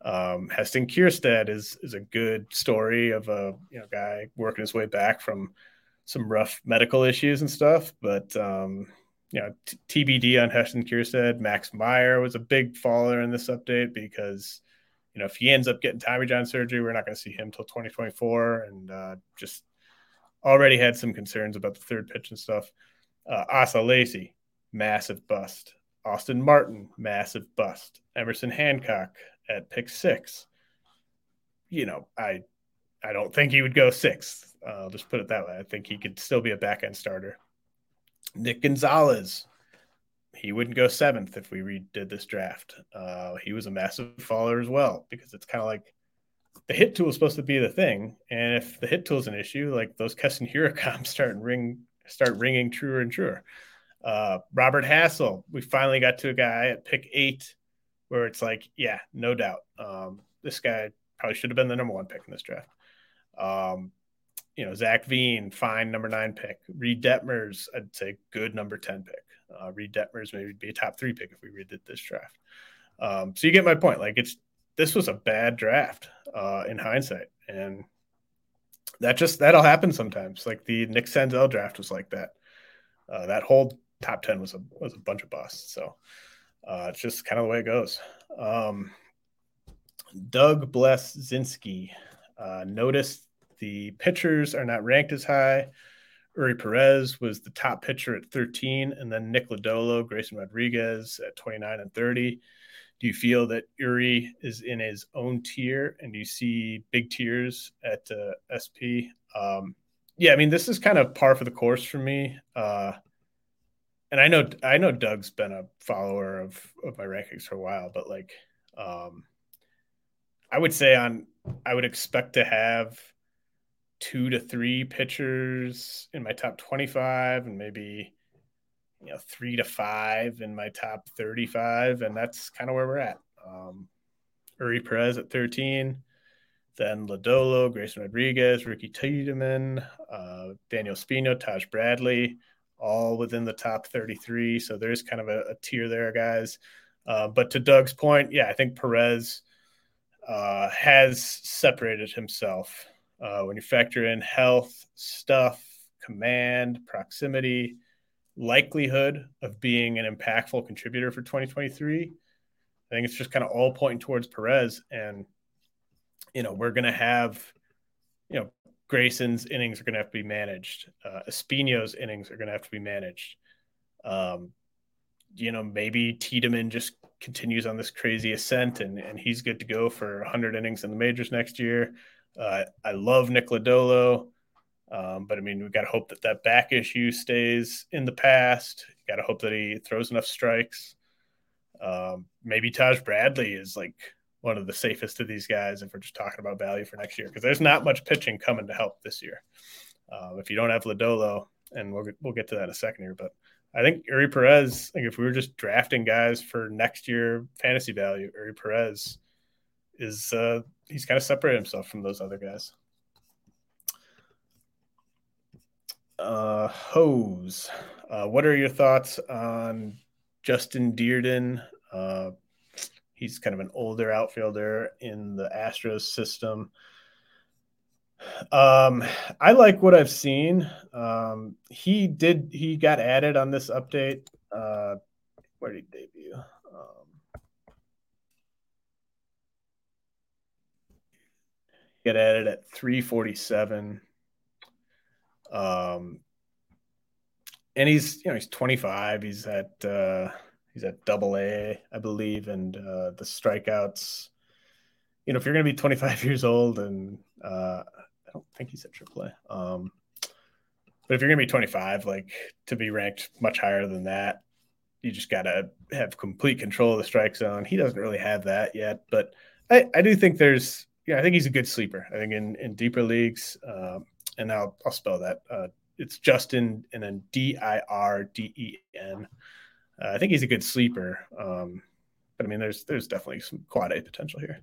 Um, Heston Kjerstad is is a good story of a you know guy working his way back from some rough medical issues and stuff, but um, you know t- TBD on Heston Kjerstad. Max Meyer was a big faller in this update because you know if he ends up getting Tommy John surgery, we're not going to see him till 2024, and uh, just already had some concerns about the third pitch and stuff. Uh, Asa Lacy, massive bust. Austin Martin, massive bust. Emerson Hancock, at pick six. You know, I I don't think he would go sixth. I'll just put it that way. I think he could still be a back end starter. Nick Gonzalez, he wouldn't go seventh if we redid this draft. Uh, he was a massive faller as well because it's kind of like the hit tool is supposed to be the thing, and if the hit tool is an issue, like those Keston Hiura comps (laughs) start ring start ringing truer and truer. Uh, Robert Hassell, we finally got to a guy at pick eight where it's like, yeah, no doubt. Um, this guy probably should have been the number one pick in this draft. Um, you know, Zach Veen, fine number nine pick. Reid Detmers, I'd say good number 10 pick. Uh, Reid Detmers maybe be a top three pick if we redid this draft. Um, so you get my point. Like it's this was a bad draft uh, in hindsight, and that just that'll happen sometimes. Like the Nick Senzel draft was like that. Uh, that whole top ten was a was a bunch of busts. So uh, it's just kind of the way it goes. Um, Doug Blesinski uh, noticed the pitchers are not ranked as high. Eury Perez was the top pitcher at 13, and then Nick Lodolo, Grayson Rodriguez at 29 and 30. Do you feel that Eury is in his own tier, and do you see big tiers at uh, SP? Um, yeah, I mean, this is kind of par for the course for me. Uh, and I know I know Doug's been a follower of of my rankings for a while, but like um I would say on I would expect to have two to three pitchers in my top 25 and maybe you know three to five in my top 35 and that's kind of where we're at. Um Eury Perez at 13 then Lodolo, Grayson Rodriguez, Ricky Tiedemann, uh, Daniel Espino, Taj Bradley, all within the top 33. So there's kind of a, a tier there, guys. Uh, but to Doug's point, yeah, I think Perez uh, has separated himself. Uh, when you factor in health, stuff, command, proximity, likelihood of being an impactful contributor for 2023, I think it's just kind of all pointing towards Perez. And, you know, we're going to have, you know, Grayson's innings are going to have to be managed. Uh, Espino's innings are going to have to be managed. Um, you know, maybe Tiedemann just continues on this crazy ascent and, and he's good to go for 100 innings in the majors next year. Uh, I love Nick Lodolo, um, but I mean, we've got to hope that that back issue stays in the past. Got to hope that he throws enough strikes. Um, maybe Taj Bradley is like one of the safest of these guys if we're just talking about value for next year because there's not much pitching coming to help this year. Um, if you don't have Lodolo, and we'll we'll get to that in a second here, but I think Eury Perez, like if we were just drafting guys for next year fantasy value, Eury Perez is uh, he's kind of separated himself from those other guys. Uh, Hose, uh, what are your thoughts on Justin Dirden? He's kind of an older outfielder in the Astros system. Um, I like what I've seen. Um, he did he got added on this update. Uh, where did he debut? Um, get added at 347. Um, and he's you know he's 25. He's at uh, He's at double A, I believe, and uh, the strikeouts. You know, if you're going to be 25 (laughs) years old, and uh, I don't think he's at triple A. Um, but if you're going to be 25, like to be ranked much higher than that, you just got to have complete control of the strike zone. He doesn't really have that yet, but I, I do think there's, yeah, I think he's a good sleeper. I think in, in deeper leagues, um, and I'll, I'll spell that. Uh, it's Justin and then D I R D E N. Uh, I think he's a good sleeper. Um, but I mean, there's there's definitely some quad A potential here.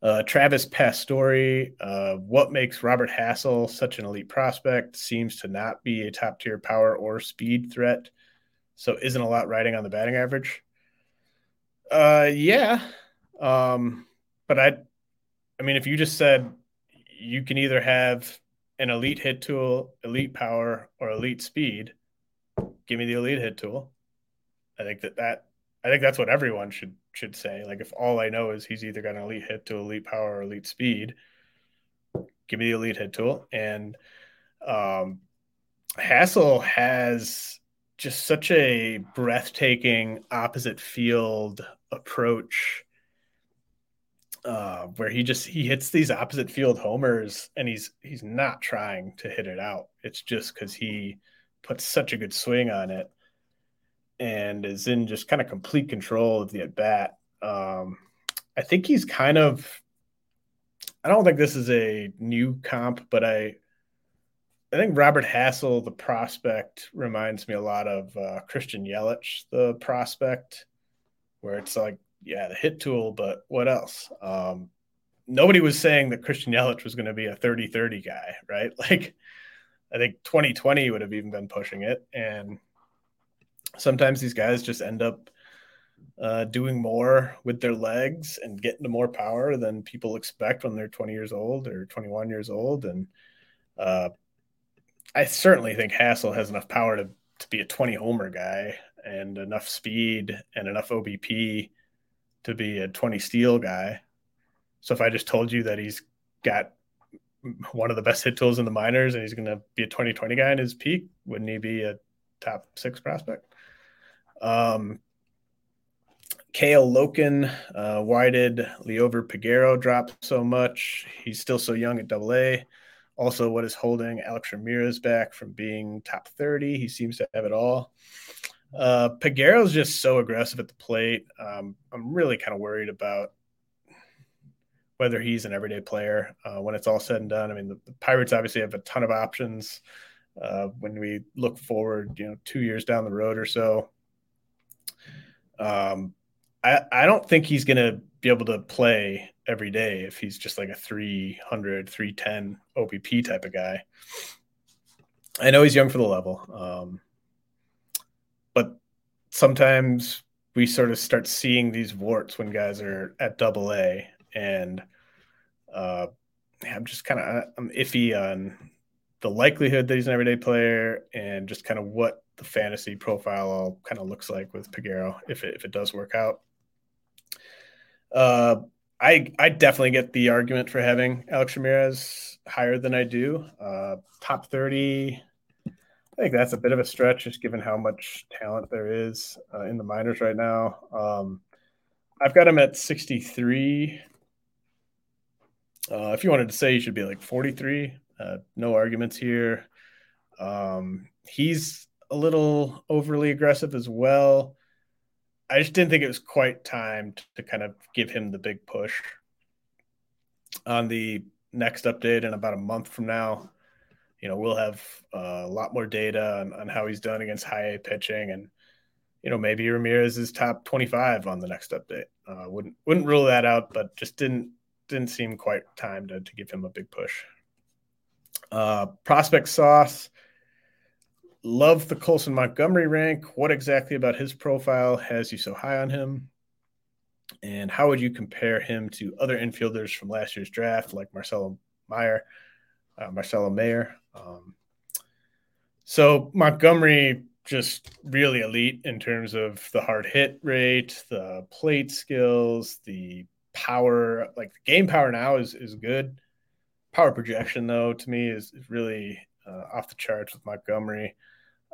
Uh, Travis Pastore, uh, what makes Robert Hassell such an elite prospect? Seems to not be a top tier power or speed threat. So isn't a lot riding on the batting average. Uh, yeah. Um, but I, I mean, if you just said you can either have an elite hit tool, elite power, or elite speed, give me the elite hit tool. I think that that I think that's what everyone should should say. Like if all I know is he's either got an elite hit to elite power or elite speed, give me the elite hit tool. And um, Hassell has just such a breathtaking opposite field approach uh, where he just he hits these opposite field homers and he's he's not trying to hit it out. It's just because he puts such a good swing on it and is in just kind of complete control of the at bat. Um, I think he's kind of. I don't think this is a new comp, but I. I think Robert Hassell, the prospect, reminds me a lot of uh, Christian Yelich, the prospect, where it's like, yeah, the hit tool, but what else? Um, nobody was saying that Christian Yelich was going to be a 30 30 guy, right? (laughs) Like, I think 2020 would have even been pushing it. And sometimes these guys just end up uh, doing more with their legs and getting to more power than people expect when they're 20 years old or 21 years old. And uh, I certainly think Hassell has enough power to, to be a 20 homer guy and enough speed and enough OBP to be a 20 steal guy. So if I just told you that he's got one of the best hit tools in the minors and he's going to be a 2020 guy in his peak, wouldn't he be a top six prospect? Um, Kale Loken, uh, why did Liover Peguero drop so much? He's still so young at double A. Also, what is holding Alex Ramirez back from being top 30? He seems to have it all. Uh, is just so aggressive at the plate. Um, I'm really kind of worried about whether he's an everyday player uh, when it's all said and done. I mean, the, the Pirates obviously have a ton of options uh, when we look forward, you know, two years down the road or so. Um, I, I don't think he's going to be able to play every day if he's just like a 300, 310 OBP type of guy. I know he's young for the level. Um, but sometimes we sort of start seeing these warts when guys are at double A and uh, I'm just kind of I'm iffy on the likelihood that he's an everyday player and just kind of what the fantasy profile all kind of looks like with Peguero if it, if it does work out. Uh, I I definitely get the argument for having Alex Ramirez higher than I do. Uh, top thirty. I think that's a bit of a stretch, just given how much talent there is uh, in the minors right now. Um, I've got him at sixty three. Uh, if you wanted to say he should be like forty three, uh, no arguments here. Um, he's a little overly aggressive as well. I just didn't think it was quite time to kind of give him the big push. On the next update in about a month from now, you know, we'll have uh, a lot more data on, on, how he's done against high A pitching, and you know, maybe Ramirez is top twenty-five on the next update. Uh, wouldn't wouldn't rule that out, but just didn't didn't seem quite time to to give him a big push. Uh, prospect sauce love the Colson Montgomery rank. What exactly about his profile has you so high on him? And how would you compare him to other infielders from last year's draft, like Marcelo Meyer, uh, Marcelo Mayer? Um, so Montgomery just really elite in terms of the hard hit rate, the plate skills, the power. Like the game power now is is good. Power projection though to me is, is really uh, off the charts with Montgomery.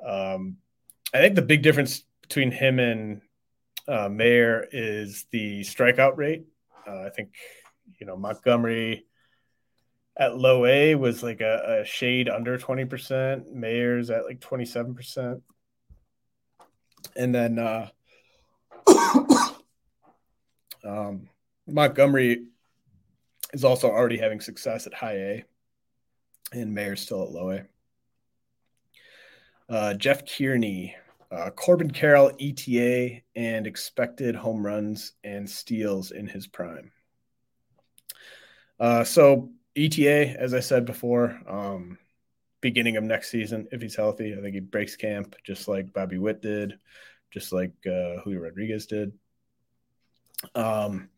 Um, I think the big difference between him and uh, is the strikeout rate. Uh, I think you know Montgomery at low A was like a, a shade under twenty percent. Mayer's at like twenty seven percent, and then uh, (coughs) um, Montgomery is also already having success at high A, and Mayer's still at low A. Uh, Jeff Kearney, uh, Corbin Carroll, ETA, and expected home runs and steals in his prime. Uh, so ETA, as I said before, um, beginning of next season, if he's healthy, I think he breaks camp just like Bobby Witt did, just like uh, Julio Rodriguez did. Um,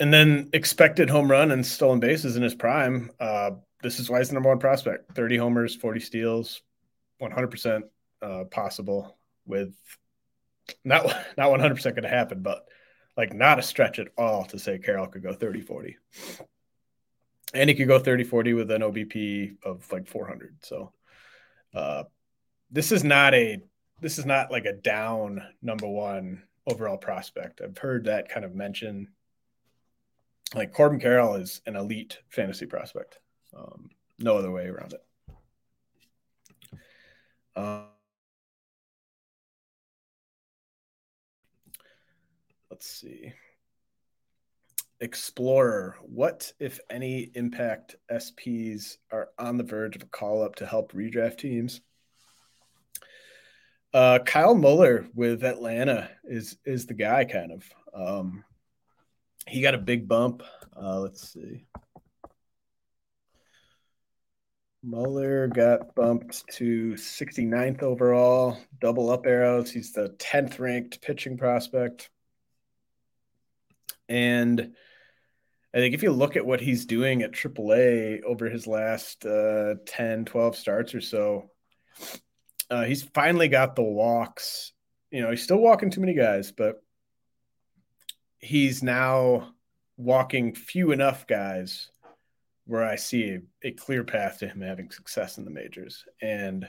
and then expected home run and stolen bases in his prime. Uh, this is why he's the number one prospect 30 homers, 40 steals, 100% uh, possible with not, (laughs) not 100% going to happen, but like not a stretch at all to say Carroll could go 30 40. And he could go 30 40 with an OBP of like 400. So, uh, this is not a this is not like a down number one overall prospect. I've heard that kind of mentioned. Like Corbin Carroll is an elite fantasy prospect. Um, no other way around it. Uh, let's see. Explorer, what, if any, impact SPs are on the verge of a call up to help redraft teams? Uh, Kyle Muller with Atlanta is is the guy, kind of. Um, he got a big bump. Uh, let's see. Muller got bumped to 69th overall, double up arrows. He's the 10th ranked pitching prospect. And I think if you look at what he's doing at AAA over his last uh, 10, 12 starts or so, uh, he's finally got the walks. You know, he's still walking too many guys, but he's now walking few enough guys where I see a, a, clear path to him having success in the majors. And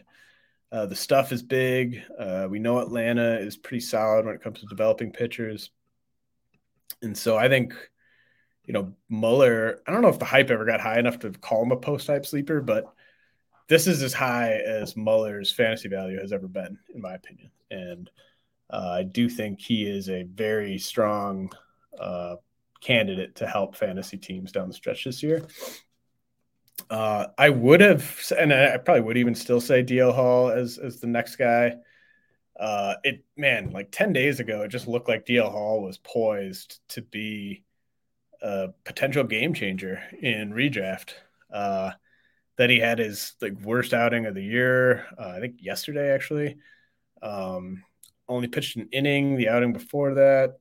uh, the stuff is big. Uh, we know Atlanta is pretty solid when it comes to developing pitchers. And so I think, you know, Muller, I don't know if the hype ever got high enough to call him a post hype sleeper, but this is as high as Muller's fantasy value has ever been, in my opinion. And uh, I do think he is a very strong uh, candidate to help fantasy teams down the stretch this year. Uh, I would have, and I probably would even still say DL Hall as as the next guy. Uh, it man, like ten days ago, it just looked like DL Hall was poised to be a potential game changer in redraft. Uh, that he had his like worst outing of the year. Uh, I think yesterday actually. Um, only pitched an inning the outing before that.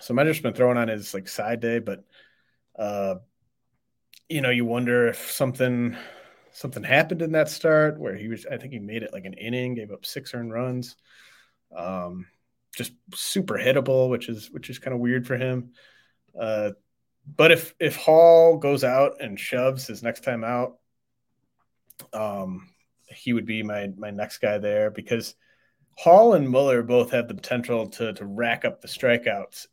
So just been throwing on his like side day, but uh, you know, you wonder if something something happened in that start where he was. I think he made it like an inning, gave up six earned runs. Um, just super hittable, which is which is kind of weird for him. Uh, but if if Hall goes out and shoves his next time out, um, he would be my my next guy there because Hall and Muller both have the potential to to rack up the strikeouts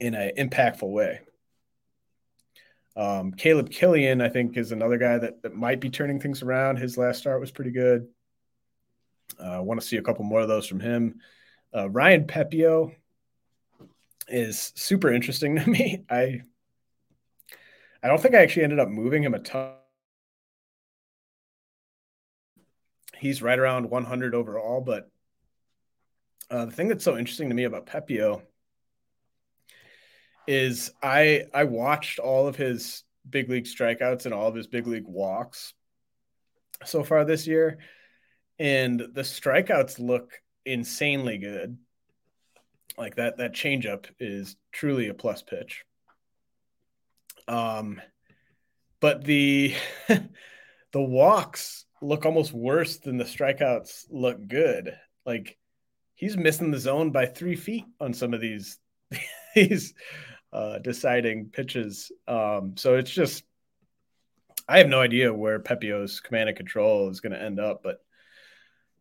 in an impactful way. Um, Caleb Kilian, I think, is another guy that, that might be turning things around. His last start was pretty good. I uh, want to see a couple more of those from him. Uh, Ryan Pepiot is super interesting (laughs) to me. I I don't think I actually ended up moving him a ton. He's right around 100 overall, but uh, the thing that's so interesting to me about Pepiot is I I watched all of his big league strikeouts and all of his big league walks so far this year, and the strikeouts look insanely good. Like that that changeup is truly a plus pitch. Um, but the (laughs) the walks look almost worse than the strikeouts look good. Like he's missing the zone by three feet on some of these (laughs) these uh, deciding pitches. Um, so it's just, I have no idea where Pepiot's command and control is going to end up, but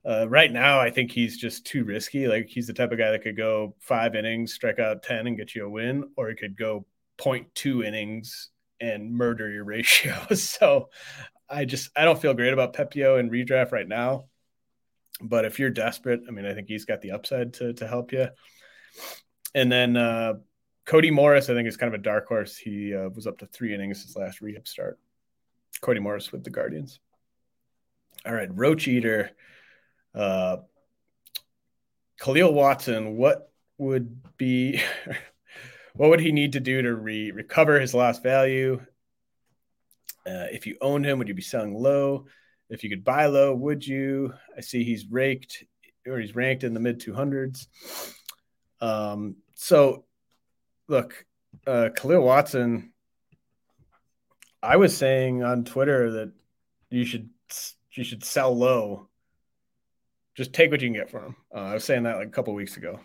uh, right now I think he's just too risky. Like he's the type of guy that could go five innings, strike out 10 and get you a win, or he could go 0.2 innings and murder your ratio. (laughs) so I just, I don't feel great about Pepiot and redraft right now. But if you're desperate, I mean, I think he's got the upside to, to help you. And then uh, Cody Morris, I think, is kind of a dark horse. He uh, was up to three innings his last rehab start. Cody Morris with the Guardians. All right, Roach Eater. Uh, Kahlil Watson, what would be (laughs) what would he need to do to re- recover his lost value? Uh, if you owned him, would you be selling low? If you could buy low, would you? I see he's raked or he's ranked in the mid 200s. Um, so, look, uh, Kahlil Watson, I was saying on Twitter that you should you should sell low. Just take what you can get for him. Uh, I was saying that like a couple weeks ago.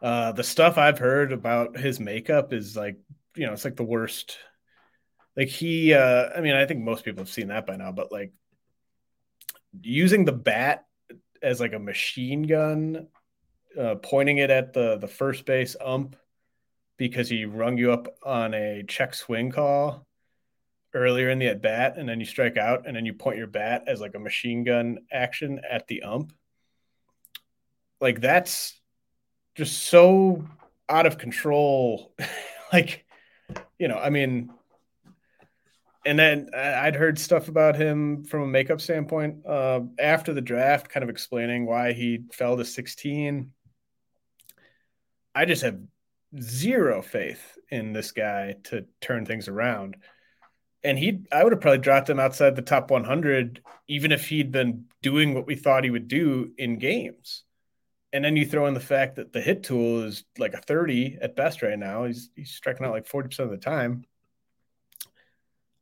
Uh, the stuff I've heard about his makeup is like, you know, it's like the worst. Like he, uh, I mean, I think most people have seen that by now, but like using the bat as like a machine gun, uh, pointing it at the the first base ump because he rung you up on a check swing call earlier in the at bat, and then you strike out, and then you point your bat as like a machine gun action at the ump. Like that's just so out of control. (laughs) like, you know, I mean, and then I'd heard stuff about him from a makeup standpoint uh, after the draft, kind of explaining why he fell to 16. I just have zero faith in this guy to turn things around. And he, I would have probably dropped him outside the top 100, even if he'd been doing what we thought he would do in games. And then you throw in the fact that the hit tool is like a 30 at best right now. He's he's striking out like 40% of the time.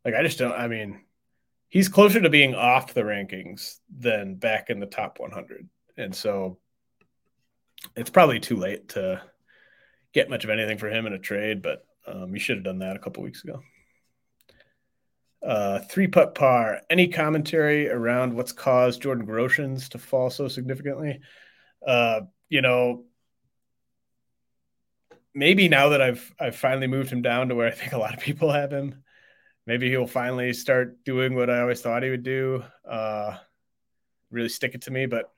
Like I just don't I mean, he's closer to being off the rankings than back in the top 100. And so it's probably too late to get much of anything for him in a trade, but um, you should have done that a couple weeks ago. Uh, three putt par. Any commentary around what's caused Jordan Groshans to fall so significantly? uh, you know, maybe now that I've I've finally moved him down to where I think a lot of people have him, maybe he'll finally start doing what I always thought he would do. Uh, really stick it to me, but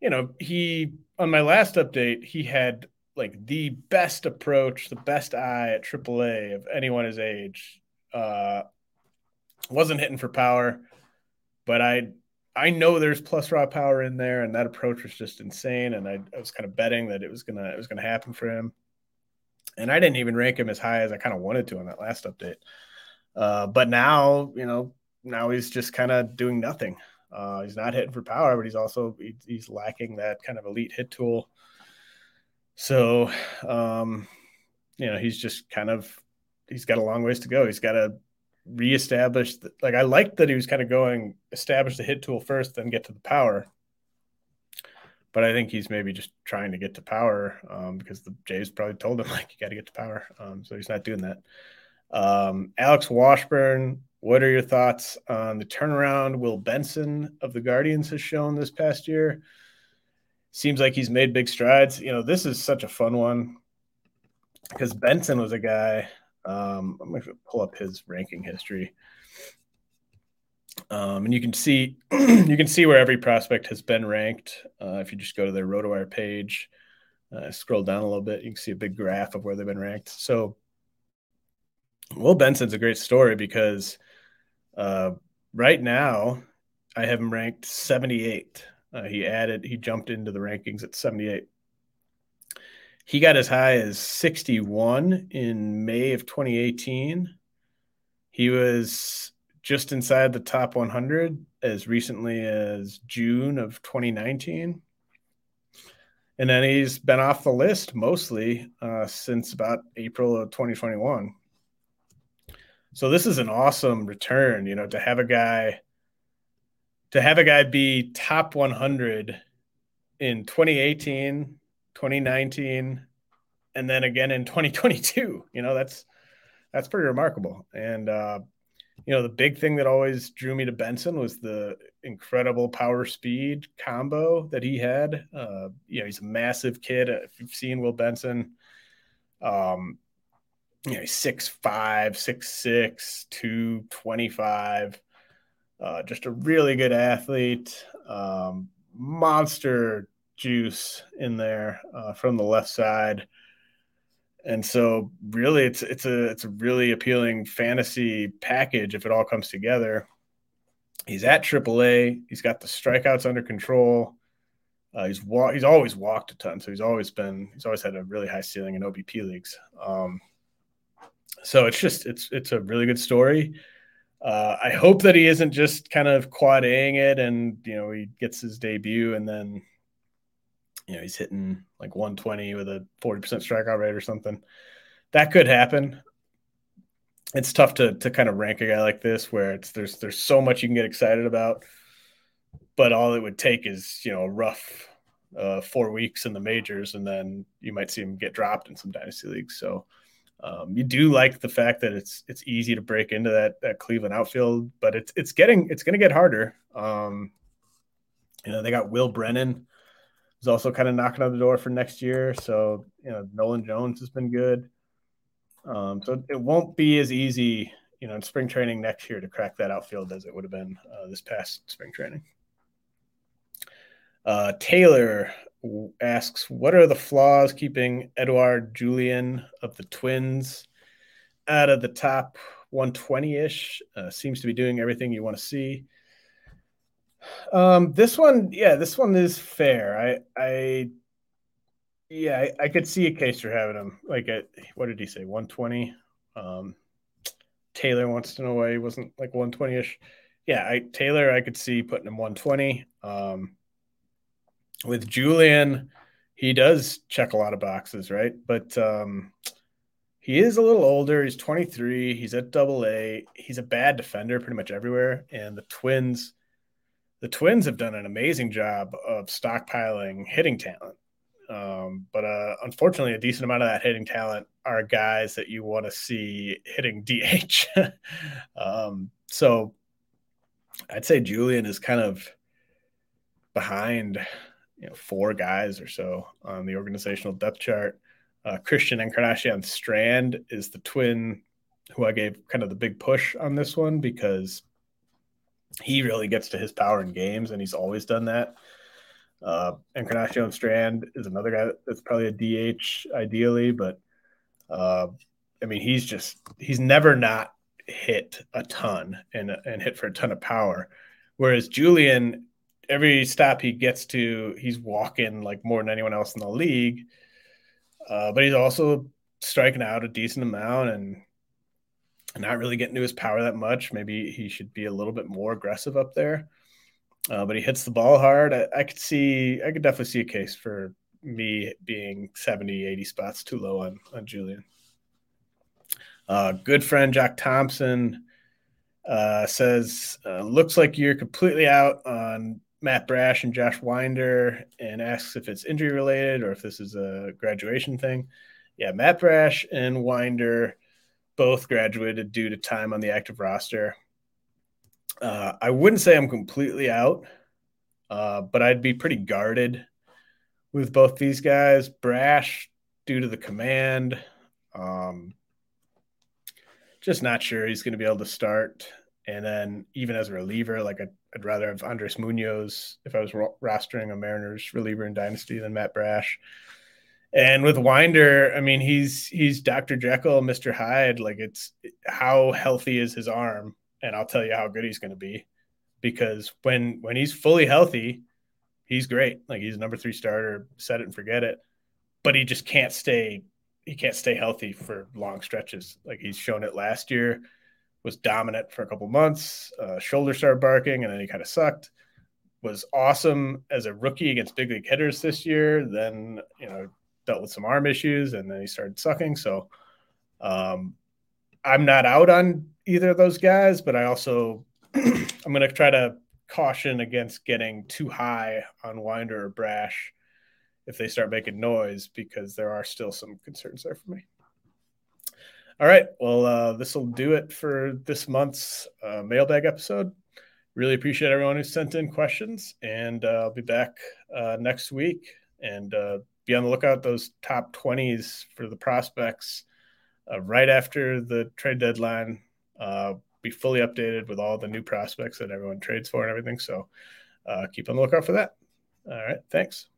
you know, he on my last update, he had like the best approach, the best eye at AAA of anyone his age. Uh, wasn't hitting for power, but I I know there's plus raw power in there, and that approach was just insane. And I, I, was kind of betting that it was gonna it was gonna happen for him. And I didn't even rank him as high as I kind of wanted to on that last update. Uh, but now, you know, now he's just kind of doing nothing. Uh, he's not hitting for power, but he's also he, he's lacking that kind of elite hit tool. So, um, you know, he's just kind of he's got a long ways to go. He's got to reestablish the, like I liked that he was kind of going establish the hit tool first, then get to the power. But I think he's maybe just trying to get to power um, because the Jays probably told him (laughs) like you got to get to power, um, so he's not doing that. Um, Alex Washburn, what are your thoughts on the turnaround Will Benson of the Guardians has shown this past year? Seems like he's made big strides. You know, this is such a fun one because Benson was a guy um, I'm going to pull up his ranking history. Um, and you can see (clears throat) you can see where every prospect has been ranked. Uh, if you just go to their RotoWire page, uh, scroll down a little bit, you can see a big graph of where they've been ranked. So, Will Benson's a great story because uh, right now I have him ranked 78. Uh, he added, he jumped into the rankings at 78. He got as high as 61 in May of 2018. He was just inside the top 100 as recently as June of 2019. And then he's been off the list mostly uh, since about April of 2021. So this is an awesome return, you know, to have a guy to have a guy be top 100 in 2018 2019 and then again in 2022 you know that's that's pretty remarkable. And uh you know the big thing that always drew me to benson was the incredible power speed combo that he had. Uh you know he's a massive kid. If you've seen will benson um you know he's six five six six two twenty five uh just a really good athlete um monster juice in there uh, from the left side. And so really it's it's a it's a really appealing fantasy package if it all comes together. He's at AAA. He's got the strikeouts under control. Uh, he's wa- he's always walked a ton, so he's always been he's always had a really high ceiling in OBP leagues. Um, so it's just it's it's a really good story. Uh, I hope that he isn't just kind of quad Aing it and you know he gets his debut and then you know he's hitting like 120 with a 40% strikeout rate or something. That could happen. It's tough to to kind of rank a guy like this where it's there's there's so much you can get excited about, but all it would take is you know a rough uh, four weeks in the majors and then you might see him get dropped in some dynasty leagues. So um, you do like the fact that it's it's easy to break into that that Cleveland outfield, but it's it's getting it's going to get harder. Um, you know, they got Will Brennan, who's also kind of knocking on the door for next year. So you know, Nolan Jones has been good. Um, so it won't be as easy, you know, in spring training next year to crack that outfield as it would have been uh, this past spring training. Uh, Taylor asks, "What are the flaws keeping Edouard Julien of the Twins out of the top 120 ish? Uh, seems to be doing everything you want to see." Um, this one, yeah, this one is fair. I, I, yeah, I, I could see a case for having him like at what did he say, 120? Um, Taylor wants to know why he wasn't like 120 ish. Yeah, I Taylor, I could see putting him 120. Um, with Julien, he does check a lot of boxes, right? But um, he is a little older. He's 23. He's at double A. He's a bad defender pretty much everywhere. And the Twins, the Twins have done an amazing job of stockpiling hitting talent. Um, but uh, unfortunately, a decent amount of that hitting talent are guys that you want to see hitting (laughs) DH. um, so I'd say Julien is kind of behind you know four guys or so on the organizational depth chart. Uh, Christian Encarnacion Strand is the twin who I gave kind of the big push on this one because he really gets to his power in games and he's always done that. Uh, Encarnacion Strand is another guy that's probably a DH ideally, but uh, I mean he's just he's never not hit a ton and and hit for a ton of power. Whereas Julien every stop he gets to, he's walking like more than anyone else in the league. Uh, but he's also striking out a decent amount and not really getting to his power that much. Maybe he should be a little bit more aggressive up there. Uh, but he hits the ball hard. I, I, could see, I could definitely see a case for me being 70, 80 spots too low on, on Julien. Uh, good friend Jack Thompson uh, says, uh, looks like you're completely out on Matt Brash and Josh Winder and asks if it's injury related or if this is a graduation thing. Yeah, Matt Brash and Winder both graduated due to time on the active roster. Uh, I wouldn't say I'm completely out, uh, but I'd be pretty guarded with both these guys. Brash, due to the command, um, just not sure he's going to be able to start. And then even as a reliever, like I'd, I'd rather have Andres Munoz if I was rostering a Mariners reliever in Dynasty than Matt Brash. And with Winder, I mean, he's he's Dr. Jekyll, Mr. Hyde. Like it's how healthy is his arm, and I'll tell you how good he's going to be, because when when he's fully healthy, he's great. Like he's number three starter, set it and forget it. But he just can't stay. He can't stay healthy for long stretches. Like he's shown it last year was dominant for a couple months. Uh, shoulder started barking, and then he kind of sucked. Was awesome as a rookie against big league hitters this year. Then you know dealt with some arm issues, and then he started sucking. So um, I'm not out on either of those guys, but I also (clears throat) I'm going to try to caution against getting too high on Winder or Brash if they start making noise because there are still some concerns there for me. All right. Well, uh, this will do it for this month's uh, mailbag episode. Really appreciate everyone who sent in questions, and uh, I'll be back uh, next week. And uh, be on the lookout those top twenties for the prospects uh, right after the trade deadline. be fully updated with all the new prospects that everyone trades for and everything. So keep on the lookout for that. All right. Thanks.